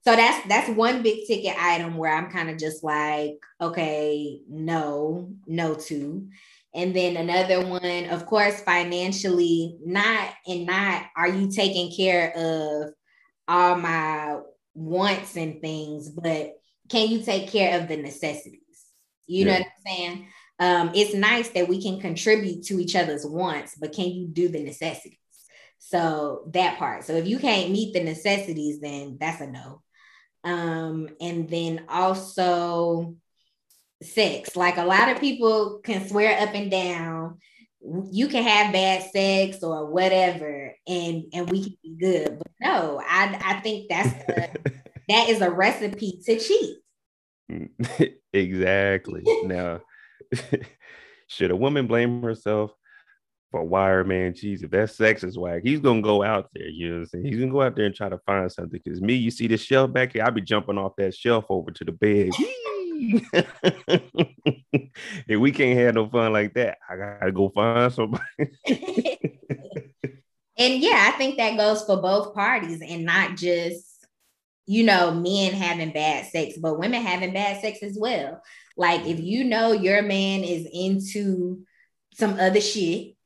so that's that's one big ticket item where I'm kind of just like, okay, no, no to. And then another one, of course, financially, not and not are you taking care of all my wants and things, but can you take care of the necessities? You yeah. know what I'm saying? Um, it's nice that we can contribute to each other's wants, but can you do the necessities? So that part. So if you can't meet the necessities, then that's a no. Um, and then also sex. Like a lot of people can swear up and down you can have bad sex or whatever and and we can be good but no i i think that's a, [LAUGHS] that is a recipe to cheat [LAUGHS] exactly now [LAUGHS] should a woman blame herself for why wire man cheese. If that sex is whack, he's gonna go out there. You know what I'm saying? He's gonna go out there and try to find something. Cause me, you see the shelf back here, I'll be jumping off that shelf over to the bed. [LAUGHS] if we can't have no fun like that, I gotta go find somebody. [LAUGHS] and yeah, I think that goes for both parties and not just you know men having bad sex, but women having bad sex as well. Like if you know your man is into some other shit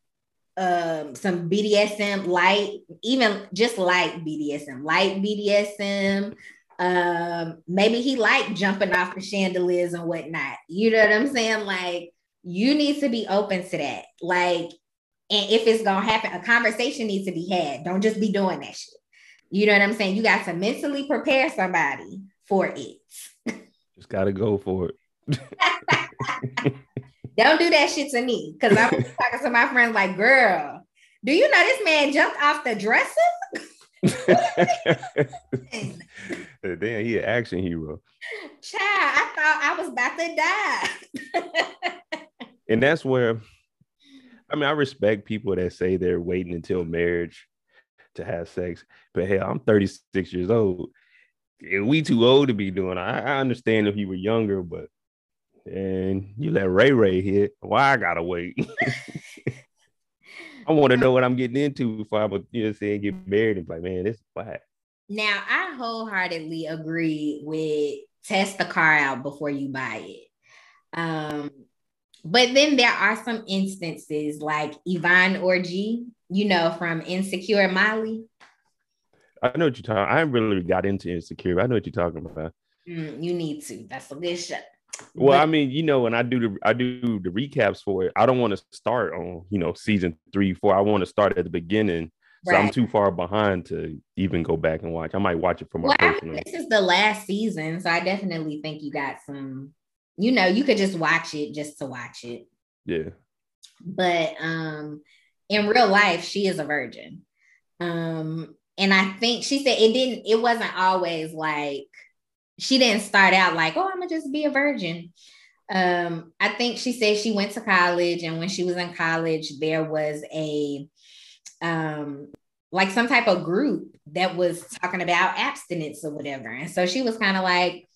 um, some BDSM light, even just light BDSM, light BDSM. Um, maybe he liked jumping off the chandeliers and whatnot. You know what I'm saying? Like, you need to be open to that. Like, and if it's gonna happen, a conversation needs to be had. Don't just be doing that shit. You know what I'm saying? You got to mentally prepare somebody for it. Just gotta go for it. [LAUGHS] Don't do that shit to me. Cause I was [LAUGHS] talking to my friends like, girl, do you know this man jumped off the dresser? [LAUGHS] Damn, he an action hero. Child, I thought I was about to die. and that's where I mean, I respect people that say they're waiting until marriage to have sex. But hell, I'm 36 years old. And We too old to be doing. I, I understand if you were younger, but and you let Ray Ray hit. Why I gotta wait? [LAUGHS] I want to know what I'm getting into before I'm you know saying get married and like, man, this is bad. Now I wholeheartedly agree with test the car out before you buy it. Um, but then there are some instances like Yvonne Orji, you know, from Insecure Molly. I know what you're talking. I really got into Insecure. I know what you're talking about. Mm, you need to. That's a good show. Well, but, I mean, you know, when I do the I do the recaps for it, I don't want to start on you know season three, four. I want to start at the beginning. So. I'm too far behind to even go back and watch. I might watch it for my well, personal. I mean, this is the last season, so I definitely think you got some. You know, you could just watch it just to watch it. Yeah. But um, in real life, she is a virgin. Um, and I think she said it didn't. It wasn't always like she didn't start out like, oh, I'm gonna just be a virgin. Um, I think she said she went to college, and when she was in college, there was a um like some type of group that was talking about abstinence or whatever. And so she was kind of like,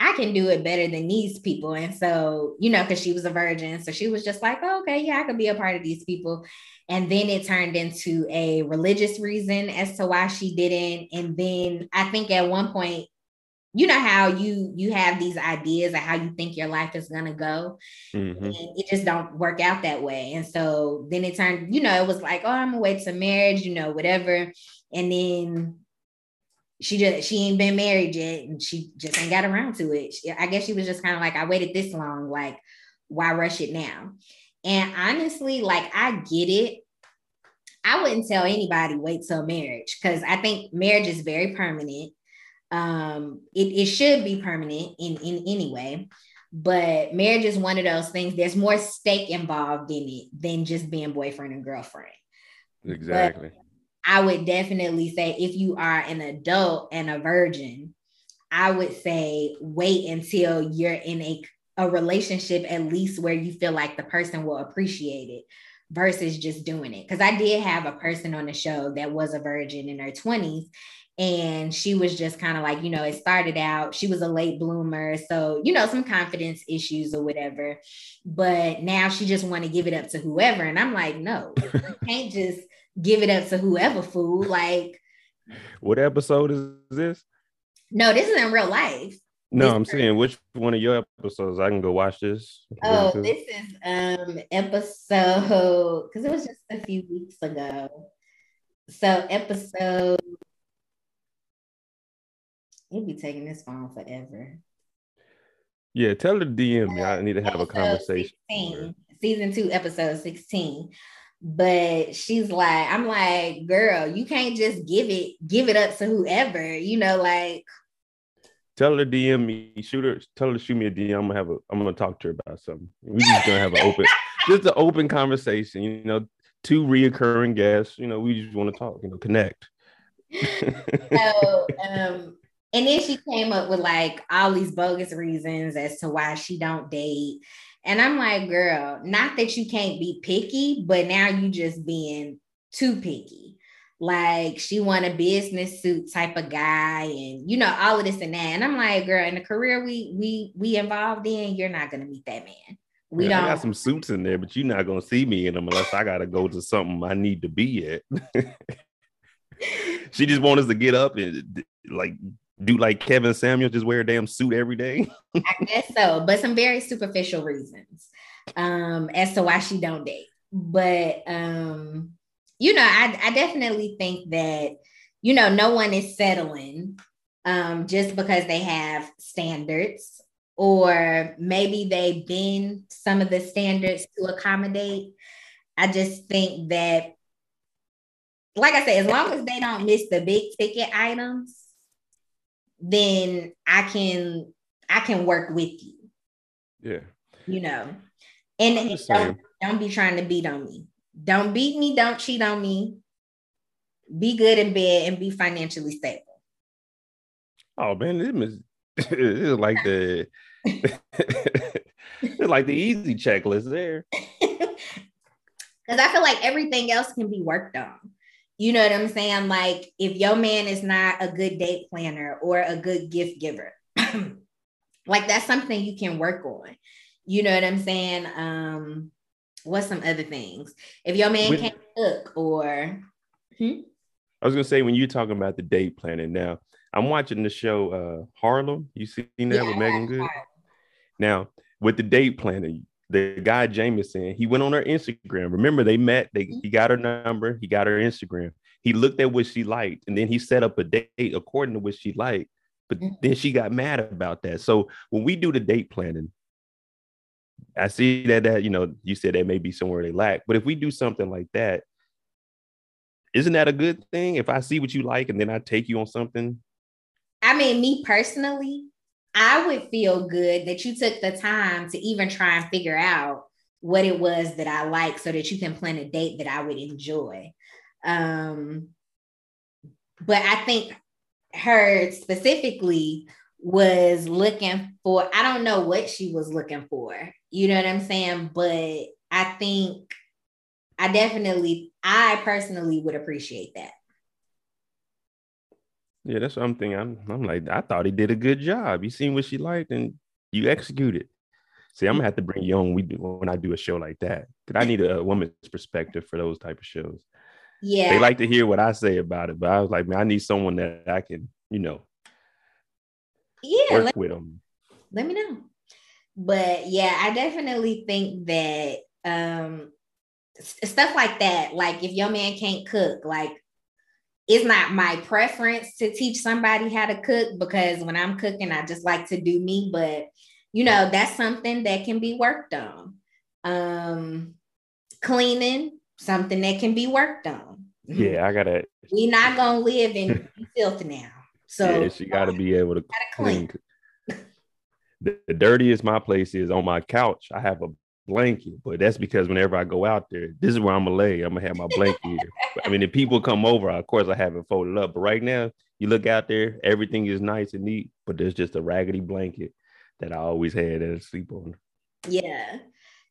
I can do it better than these people. And so, you know, because she was a virgin. So she was just like, oh, okay, yeah, I could be a part of these people. And then it turned into a religious reason as to why she didn't. And then I think at one point, you know how you you have these ideas of how you think your life is gonna go? Mm-hmm. and it just don't work out that way. And so then it turned you know it was like oh i'm gonna wait to marriage you know whatever. And then she just she ain't been married yet and she just ain't got around to it. She, i guess she was just kind of like i waited this long like why rush it now? And honestly like i get it. I wouldn't tell anybody wait till marriage because i think marriage is very permanent um it, it should be permanent in in any way but marriage is one of those things there's more stake involved in it than just being boyfriend and girlfriend. Exactly. But i would definitely say if you are an adult and a virgin i would say wait until you're in a a relationship at least where you feel like the person will appreciate it versus just doing it. Because i did have a person on the show that was a virgin in her 20s and she was just kind of like you know it started out she was a late bloomer so you know some confidence issues or whatever but now she just want to give it up to whoever and i'm like no [LAUGHS] you can't just give it up to whoever fool like what episode is this no this is in real life no, this I'm saying which one of your episodes I can go watch this. Oh, this is um episode because it was just a few weeks ago. So episode He'd be taking this phone forever. Yeah, tell the DM. Y'all need to have a conversation. 16, season two, episode 16. But she's like, I'm like, girl, you can't just give it, give it up to whoever, you know, like tell her to DM me, shoot her, tell her to shoot me a DM. I'm gonna have a I'm gonna talk to her about something. We just gonna have an open, [LAUGHS] just an open conversation, you know, two reoccurring guests, you know, we just want to talk, you know, connect. so um and then she came up with like all these bogus reasons as to why she don't date. And I'm like, girl, not that you can't be picky, but now you just being too picky. Like she want a business suit type of guy, and you know, all of this and that. And I'm like, girl, in the career we we we involved in, you're not gonna meet that man. We yeah, don't I got some suits in there, but you're not gonna see me in them unless I gotta go to something I need to be at. [LAUGHS] she just wants us to get up and like do like Kevin Samuels just wear a damn suit every day? I guess so, but some very superficial reasons um as to why she don't date. But um, you know, I, I definitely think that you know no one is settling um just because they have standards or maybe they bend some of the standards to accommodate. I just think that, like I said, as long as they don't miss the big ticket items, then I can I can work with you. Yeah. You know. And, and don't, don't be trying to beat on me. Don't beat me, don't cheat on me. Be good in bed and be financially stable. Oh man, this is, [LAUGHS] this is like the [LAUGHS] it's like the easy checklist there. [LAUGHS] Because I feel like everything else can be worked on. You know what I'm saying? Like if your man is not a good date planner or a good gift giver, [CLEARS THROAT] like that's something you can work on. You know what I'm saying? Um, what's some other things? If your man can't cook or hmm? I was gonna say when you're talking about the date planning now, I'm watching the show uh Harlem. You seen that yeah, with Meagan Good? Now, with the date planning, the guy Jameson, he went on her Instagram. Remember, they met, they he got her number, he got her Instagram. He looked at what she liked, and then he set up a date according to what she liked. But mm-hmm. then she got mad about that. So when we do the date planning, I see that that you know you said that may be somewhere they lack, but if we do something like that, isn't that a good thing? If I see what you like and then I take you on something. I mean, me personally, I would feel good that you took the time to even try and figure out what it was that I like so that you can plan a date that I would enjoy. Um, but I think her specifically was looking for, I don't know what she was looking for. You know what I'm saying? But I think I definitely, I personally would appreciate that. Yeah, that's what I'm thinking. I'm, I'm like, I thought he did a good job. You seen what she liked and you executed. See, I'm gonna have to bring you on when we do when I do a show like that. Cause I need a, a woman's perspective for those type of shows. Yeah. They like to hear what I say about it, but I was like, man, I need someone that I can, you know, yeah, work let, with them. Let me know. But yeah, I definitely think that um stuff like that, like if your man can't cook, like it's not my preference to teach somebody how to cook because when I'm cooking, I just like to do me, but you know, that's something that can be worked on. Um cleaning, something that can be worked on. Yeah, I gotta We're not gonna live [LAUGHS] in filth now. So yeah, she gotta be able to clean. [LAUGHS] The, the dirtiest my place is on my couch. I have a blanket, but that's because whenever I go out there, this is where I'm gonna lay. I'm gonna have my blanket here. I mean, if people come over, of course I have it folded up. But right now, you look out there, everything is nice and neat, but there's just a raggedy blanket that I always had I sleep on. Yeah.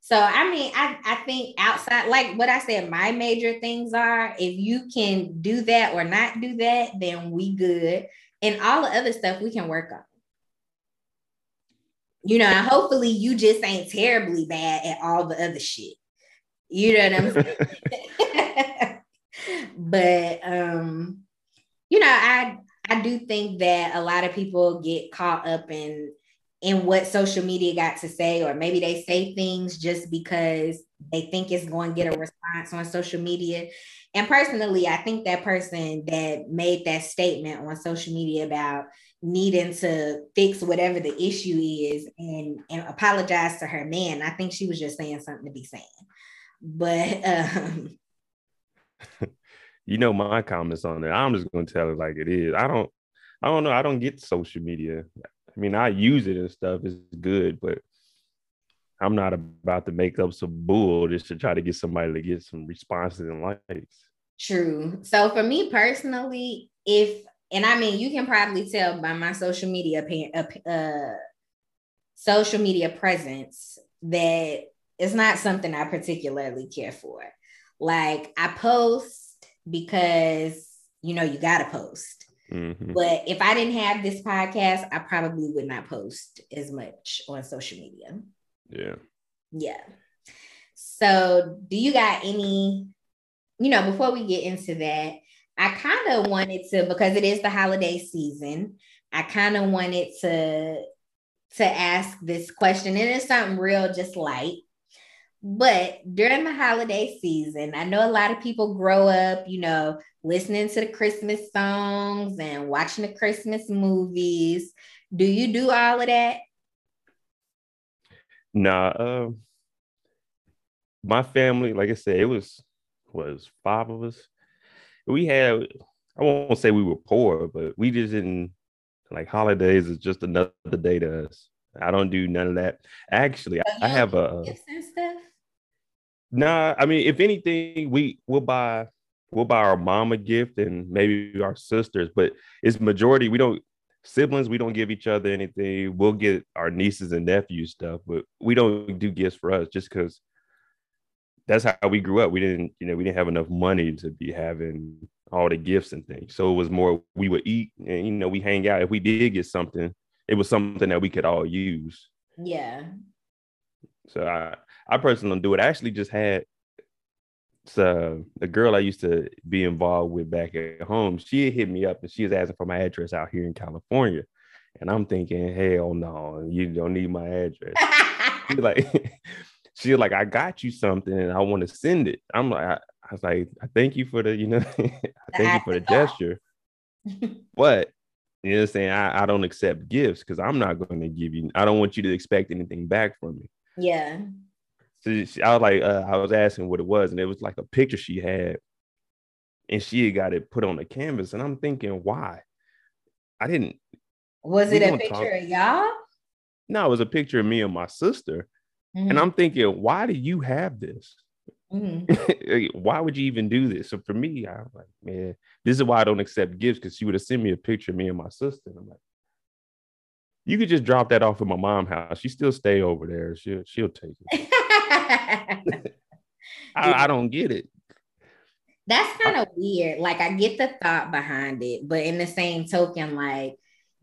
So I mean, I, I think outside, like what I said, my major things are if you can do that or not do that, then we good. And all the other stuff we can work on you know, hopefully you just ain't terribly bad at all the other shit. You know what I'm saying? [LAUGHS] [LAUGHS] but um, you know, I I do think that a lot of people get caught up in in what social media got to say, or maybe they say things just because they think it's going to get a response on social media. And personally, I think that person that made that statement on social media about needing to fix whatever the issue is and, and apologize to her man, I think she was just saying something to be saying. But um, [LAUGHS] you know my comments on there. I'm just gonna tell it like it is. I don't I don't know. I don't get social media. I mean, I use it and stuff. It's good, but I'm not about to make up some bull just to try to get somebody to get some responses and likes. True. So for me personally, if and I mean, you can probably tell by my social media uh, social media presence that it's not something I particularly care for. Like I post because you know you gotta post. Mm-hmm. But if I didn't have this podcast, I probably would not post as much on social media. Yeah. Yeah. So, do you got any, you know, before we get into that, I kind of wanted to because it is the holiday season. I kind of wanted to to ask this question, and it's something real, just light. But during the holiday season, I know a lot of people grow up, you know, listening to the Christmas songs and watching the Christmas movies. Do you do all of that? Nah, uh, my family, like I said, it was was five of us we had I won't say we were poor, but we just didn't like holidays is just another day to us. I don't do none of that. Actually, I have a gifts and stuff. Nah, I mean, if anything, we will buy we'll buy our mom a gift and maybe our sisters, but it's majority we don't siblings we don't give each other anything. We'll get our nieces and nephews stuff, but we don't do gifts for us just because that's how we grew up. We didn't, you know, we didn't have enough money to be having all the gifts and things. So it was more we would eat and you know, we hang out. If we did get something, it was something that we could all use. Yeah. So I I personally don't do it. I actually just had so the uh, girl I used to be involved with back at home, she hit me up and she was asking for my address out here in California. And I'm thinking, hell no, you don't need my address. [LAUGHS] like [LAUGHS] she's like, I got you something and I want to send it. I'm like, I, I was like, I thank you for the, you know, [LAUGHS] I thank you for the gesture. [LAUGHS] but you know what I'm saying? I, I don't accept gifts because I'm not going to give you, I don't want you to expect anything back from me. Yeah. So she, I was like, uh, I was asking what it was, and it was like a picture she had, and she had got it put on the canvas. And I'm thinking, why? I didn't. Was it a picture talk. of y'all? No, it was a picture of me and my sister. Mm-hmm. And I'm thinking, why do you have this? Mm-hmm. [LAUGHS] why would you even do this? So for me, I'm like, man, this is why I don't accept gifts because she would have sent me a picture of me and my sister. And I'm like, You could just drop that off at my mom's house. She still stay over there. She'll she'll take it. [LAUGHS] I, I don't get it. That's kind of weird. Like I get the thought behind it, but in the same token, like,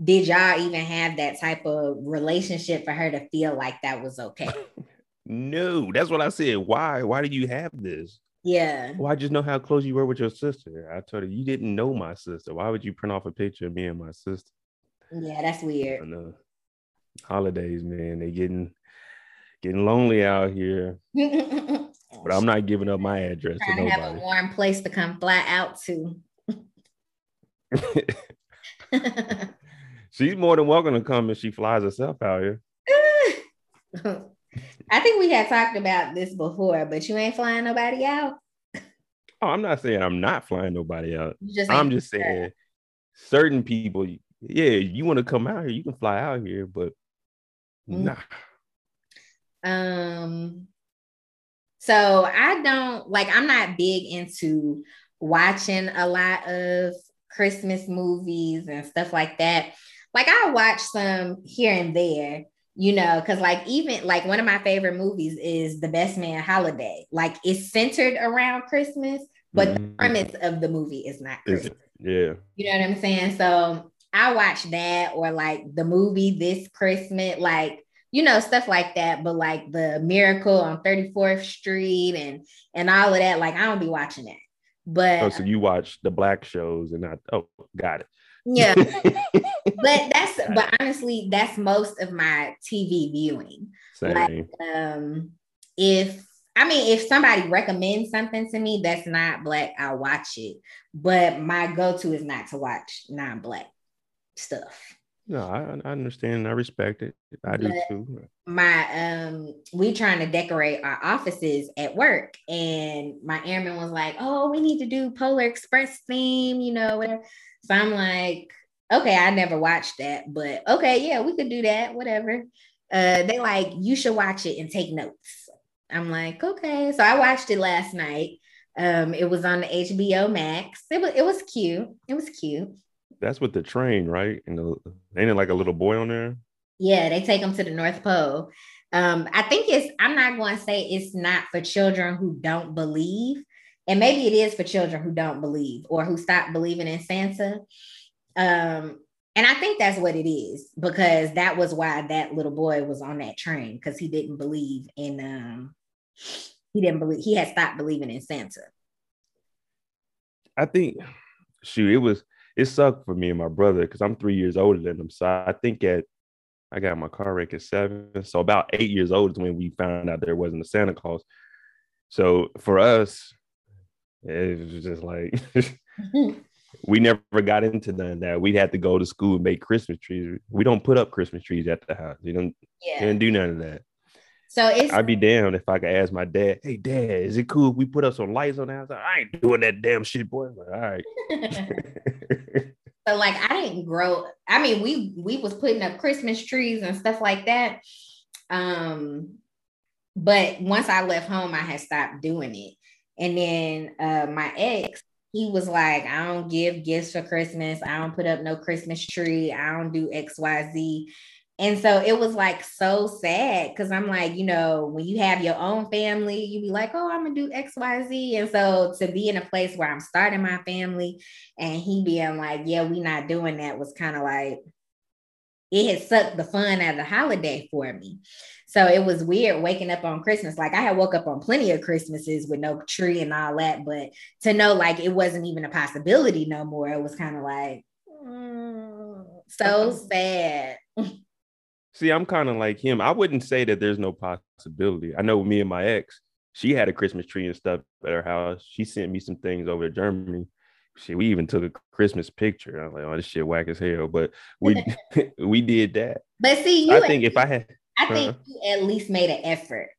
did y'all even have that type of relationship for her to feel like that was okay? [LAUGHS] no, that's what I said. Why? Why do you have this? Yeah. Well, I just know how close you were with your sister. I told her you didn't know my sister. Why would you print off a picture of me and my sister? Yeah, that's weird. I know. Holidays, man, they getting getting lonely out here. [LAUGHS] but I'm not giving up my address to have a warm place to come fly out to. [LAUGHS] She's more than welcome to come if she flies herself out here. [LAUGHS] I think we had talked about this before, but you ain't flying nobody out. Oh, I'm not saying I'm not flying nobody out. Just I'm just saying certain people, yeah, you want to come out here, you can fly out here, but mm. nah. Um, so I don't like I'm not big into watching a lot of Christmas movies and stuff like that. Like I watch some here and there, you know, because like even like one of my favorite movies is The Best Man Holiday. Like it's centered around Christmas, but mm-hmm. the premise of the movie is not Christmas. Yeah. You know what I'm saying? So I watch that or like the movie This Christmas, like you know, stuff like that. But like the Miracle on 34th Street and and all of that, like I don't be watching that. But oh, so you watch the black shows and not oh, got it. Yeah. [LAUGHS] but that's but honestly, that's most of my TV viewing. Same. Like um if I mean if somebody recommends something to me that's not black, I'll watch it. But my go-to is not to watch non-black stuff. No, I, I understand. I respect it. I do too. My um, we trying to decorate our offices at work, and my airman was like, "Oh, we need to do Polar Express theme," you know, whatever. So I'm like, okay, I never watched that, but okay, yeah, we could do that, whatever. Uh, they like, you should watch it and take notes. I'm like, okay. So I watched it last night. Um, it was on the HBO Max. It was it was cute. It was cute that's with the train, right? And the, ain't it like a little boy on there? Yeah, they take them to the North Pole. Um, I think it's. I'm not going to say it's not for children who don't believe, and maybe it is for children who don't believe or who stop believing in Santa. Um, and I think that's what it is because that was why that little boy was on that train because he didn't believe in. Um, he didn't believe he had stopped believing in Santa. I think, shoot, it was it sucked for me and my brother because I'm three years older than him. So I think at I got my car wreck at seven. So about eight years old is when we found out there wasn't a Santa Claus. So for us, it was just like [LAUGHS] [LAUGHS] we never got into none of that. We'd have to go to school and make Christmas trees. We don't put up Christmas trees at the house. You don't, yeah. didn't do none of that. So it's I'd be damned if I could ask my dad, hey dad, is it cool if we put up some lights on the house? I ain't doing that damn shit, boy. Like, All right. [LAUGHS] so like I didn't grow. I mean, we we was putting up Christmas trees and stuff like that. Um, but once I left home, I had stopped doing it. And then uh my ex, he was like, I don't give gifts for Christmas. I don't put up no Christmas tree. I don't do XYZ. And so it was like so sad because I'm like, you know, when you have your own family, you be like, oh, I'm gonna do XYZ. And so to be in a place where I'm starting my family and he being like, yeah, we not doing that was kind of like, it had sucked the fun out of the holiday for me. So it was weird waking up on Christmas. Like I had woke up on plenty of Christmases with no tree and all that, but to know like it wasn't even a possibility no more, it was kind of like, mm, so sad. [LAUGHS] See, I'm kind of like him. I wouldn't say that there's no possibility. I know me and my ex, she had a Christmas tree and stuff at her house. She sent me some things over to Germany. She, we even took a Christmas picture. I'm like, oh, this shit whack as hell. But [LAUGHS] we [LAUGHS] we did that. But see, you I think if I had I think uh, you at least made an effort.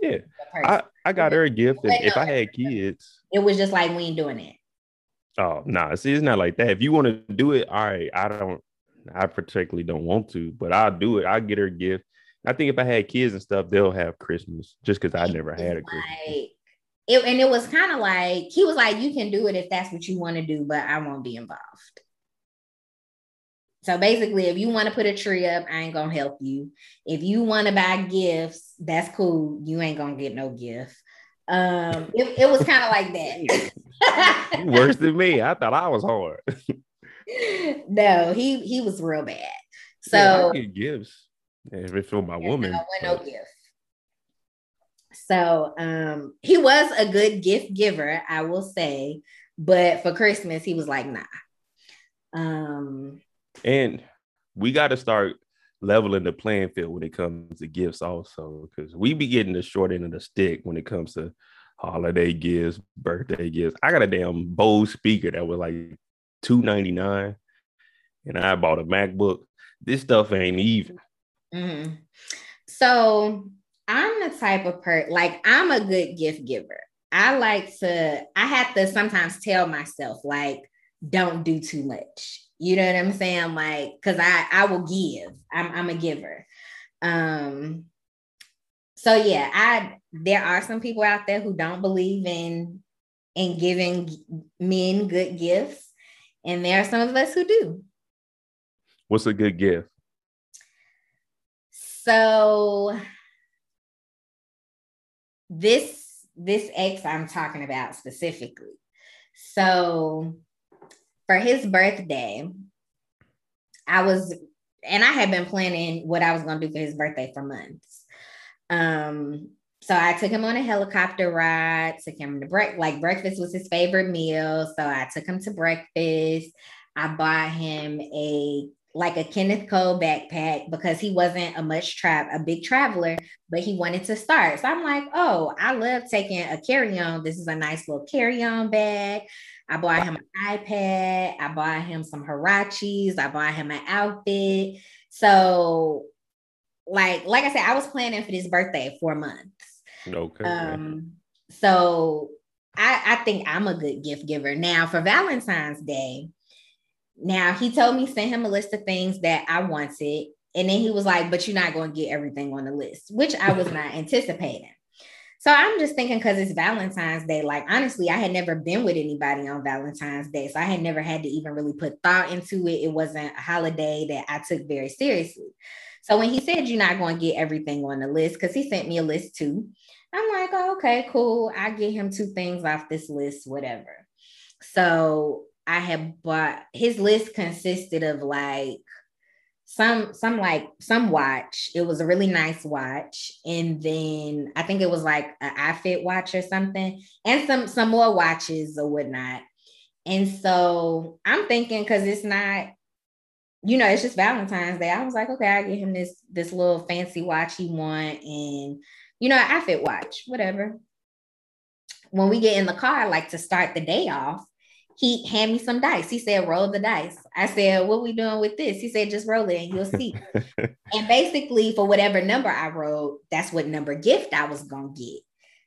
Yeah. I, I got her a gift. And if I had kids, it was just like we ain't doing it. Oh no, nah, see, it's not like that. If you want to do it, all right. I don't I particularly don't want to, but I'll do it. I'll get her a gift. I think if I had kids and stuff, they'll have Christmas just because I never had a Christmas. Like, it, and it was kind of like he was like, "You can do it if that's what you want to do, but I won't be involved." So basically, if you want to put a tree up, I ain't gonna help you. If you want to buy gifts, that's cool. You ain't gonna get no gift. Um, it, it was kind of like [LAUGHS] that. Worse than me. I thought I was hard. [LAUGHS] no, he he was real bad. So yeah, I get gifts. If it's for my woman, no, no gift. So um, he was a good gift giver, I will say, but for Christmas he was like, nah. Um, and we got to start leveling the playing field when it comes to gifts, also, because we be getting the short end of the stick when it comes to holiday gifts, birthday gifts. I got a damn Bose speaker that was like two ninety nine, and I bought a MacBook. This stuff ain't even. Mm-hmm. So I'm the type of person like I'm a good gift giver. I like to. I have to sometimes tell myself like, don't do too much. You know what I'm saying? Like, cause I I will give. I'm I'm a giver. Um. So yeah, I there are some people out there who don't believe in in giving men good gifts, and there are some of us who do. What's a good gift? So this this ex I'm talking about specifically. So for his birthday, I was and I had been planning what I was going to do for his birthday for months. Um so I took him on a helicopter ride, took him to break like breakfast was his favorite meal. So I took him to breakfast. I bought him a like a Kenneth Cole backpack because he wasn't a much trap a big traveler, but he wanted to start. So I'm like, oh, I love taking a carry-on. This is a nice little carry-on bag. I bought him an iPad. I bought him some Huaraches. I bought him an outfit. So, like, like I said, I was planning for this birthday for months. Okay. Um, so I, I think I'm a good gift giver. Now for Valentine's Day, now he told me send him a list of things that I wanted. And then he was like, but you're not going to get everything on the list, which I was not anticipating. So I'm just thinking because it's Valentine's Day. Like, honestly, I had never been with anybody on Valentine's Day. So I had never had to even really put thought into it. It wasn't a holiday that I took very seriously. So when he said you're not going to get everything on the list, because he sent me a list too, I'm like, oh, okay, cool. I get him two things off this list, whatever. So I had bought his list consisted of like some some like some watch. It was a really nice watch, and then I think it was like an iFit watch or something, and some some more watches or whatnot. And so I'm thinking because it's not, you know, it's just Valentine's Day. I was like, okay, I get him this this little fancy watch he want, and you know, iFit watch, whatever. When we get in the car, I like to start the day off, he hand me some dice. He said, roll the dice. I said, what we doing with this? He said, just roll it and you'll see. [LAUGHS] and basically, for whatever number I rolled, that's what number gift I was gonna get.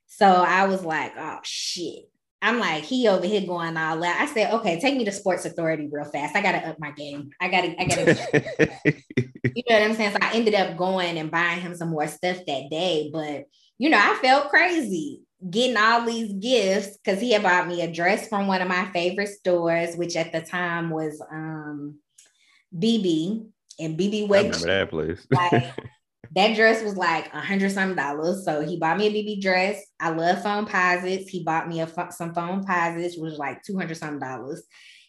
So I was like, oh shit. I'm like, he over here going all out. I said, okay, take me to Sports Authority real fast. I gotta up my game. I gotta, I gotta, [LAUGHS] you know what I'm saying? So I ended up going and buying him some more stuff that day. But you know, I felt crazy getting all these gifts because he had bought me a dress from one of my favorite stores, which at the time was um bebe and BB Wake. remember that place. [LAUGHS] like, [LAUGHS] that dress was like a hundred some dollars. So he bought me a bebe dress. I love Foamposites. He bought me a some Foamposites, which was like two hundred some dollars.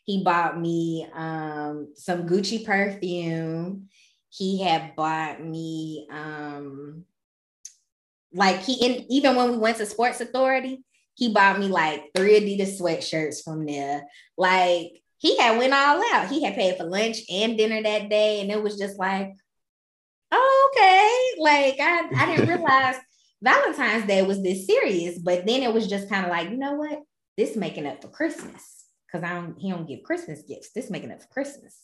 He bought me um, some Gucci perfume. He had bought me um, like he in, even when we went to Sports Authority, he bought me like three Adidas sweatshirts from there. Like he had went all out. He had paid for lunch and dinner that day, and it was just like, oh, okay. Like I, I didn't [LAUGHS] realize Valentine's Day was this serious, but then it was just kind of like, you know what? This making up for Christmas because I don't. He don't give Christmas gifts. This making up for Christmas.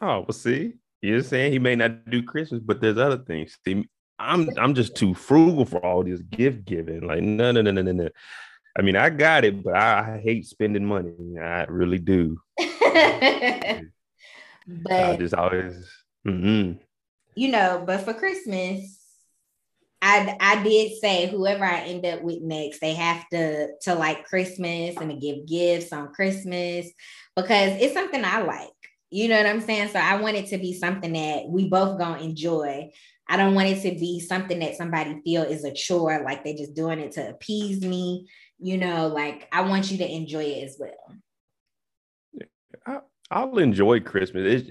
Oh well, see, you're saying he may not do Christmas, but there's other things. See, I'm I'm just too frugal for all this gift giving. Like no no no no no no. I mean, I got it, but I, I hate spending money. I really do. [LAUGHS] but I just always, mm-hmm. you know. But for Christmas, I I did say whoever I end up with next, they have to to like Christmas and to give gifts on Christmas because it's something I like. You know what I'm saying? So I want it to be something that we both gonna enjoy. I don't want it to be something that somebody feel is a chore, like they're just doing it to appease me. You know, like I want you to enjoy it as well. I, will enjoy Christmas. It's,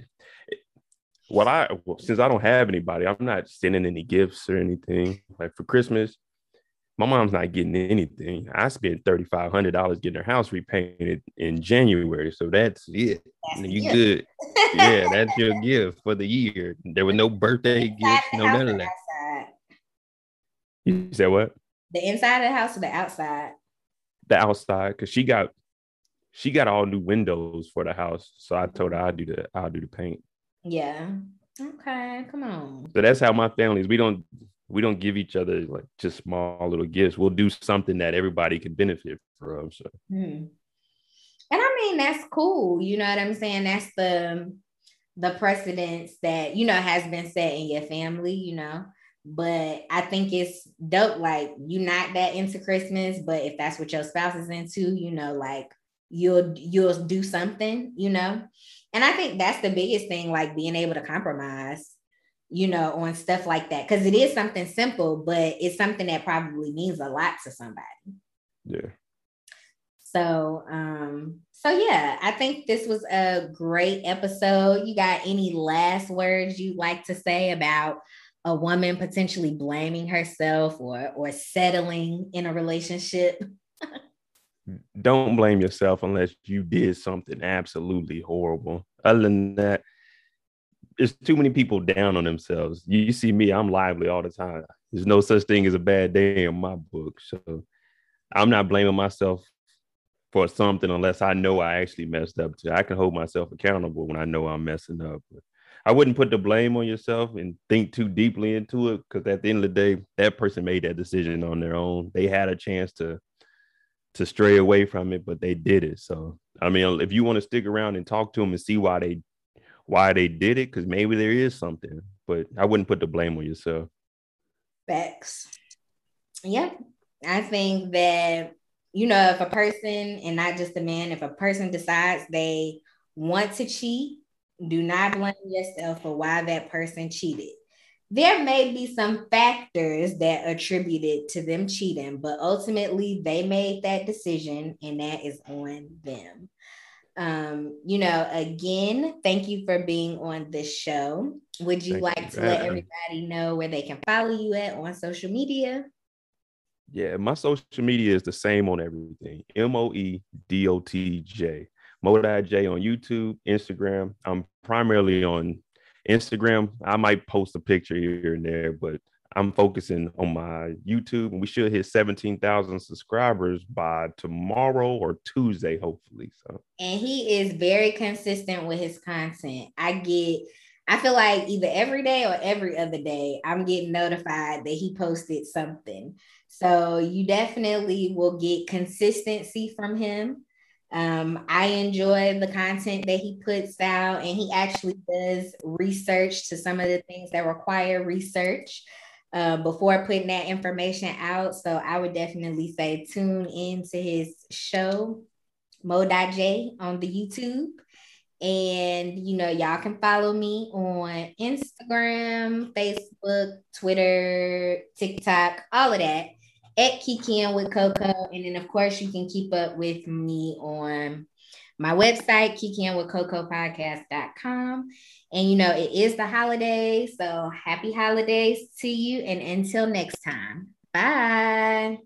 what I since I don't have anybody, I'm not sending any gifts or anything. Like for Christmas, my mom's not getting anything. I spent thirty five hundred dollars getting her house repainted in January, so that's it. That's you good? yeah, [LAUGHS] that's your gift for the year. There were no birthday gifts, no none of that. Outside? You said what? The inside of the house or the outside? The outside, because she got she got all new windows for the house. So I told her I'll do the I'll do the paint. Yeah. Okay, come on. So that's how my family is. We don't we don't give each other like just small little gifts. We'll do something that everybody can benefit from. So, hmm. and I mean that's cool. You know what I'm saying? That's the the precedence that you know has been set in your family. You know, but I think it's dope. Like you're not that into Christmas, but if that's what your spouse is into, you know, like you'll you'll do something. You know, and I think that's the biggest thing, like being able to compromise you know, on stuff like that. Cause it is something simple, but it's something that probably means a lot to somebody. Yeah. So um, so yeah, I think this was a great episode. You got any last words you'd like to say about a woman potentially blaming herself or or settling in a relationship? [LAUGHS] Don't blame yourself unless you did something absolutely horrible. Other than that, there's too many people down on themselves. You see me, I'm lively all the time. There's no such thing as a bad day in my book. So I'm not blaming myself for something unless I know I actually messed up. To I can hold myself accountable when I know I'm messing up. But I wouldn't put the blame on yourself and think too deeply into it because at the end of the day, that person made that decision on their own. They had a chance to to stray away from it, but they did it. So I mean, if you want to stick around and talk to them and see why they why they did it because maybe there is something, but I wouldn't put the blame on yourself. Facts. Yep. I think that you know if a person and not just a man, if a person decides they want to cheat, do not blame yourself for why that person cheated. There may be some factors that attributed to them cheating, but ultimately they made that decision and that is on them. Um, you know, again, thank you for being on this show. Would you thank like you to let everybody know where they can follow you at on social media? Yeah, my social media is the same on everything. M O E D O T J. MoeDotJ on YouTube, Instagram. I'm primarily on Instagram. I might post a picture here and there, but I'm focusing on my YouTube, and we should hit 17,000 subscribers by tomorrow or Tuesday, hopefully. So, and he is very consistent with his content. I get, I feel like either every day or every other day, I'm getting notified that he posted something. So, you definitely will get consistency from him. Um, I enjoy the content that he puts out, and he actually does research to some of the things that require research uh, before putting that information out. So I would definitely say tune in to his show, Mo.J on the YouTube. And you know, y'all can follow me on Instagram, Facebook, Twitter, TikTok, all of that at Kikiing with Coco. And then of course you can keep up with me on my website, kikiingwithcocopodcast.com. And you know, it is the holidays. So happy holidays to you. And until next time, bye.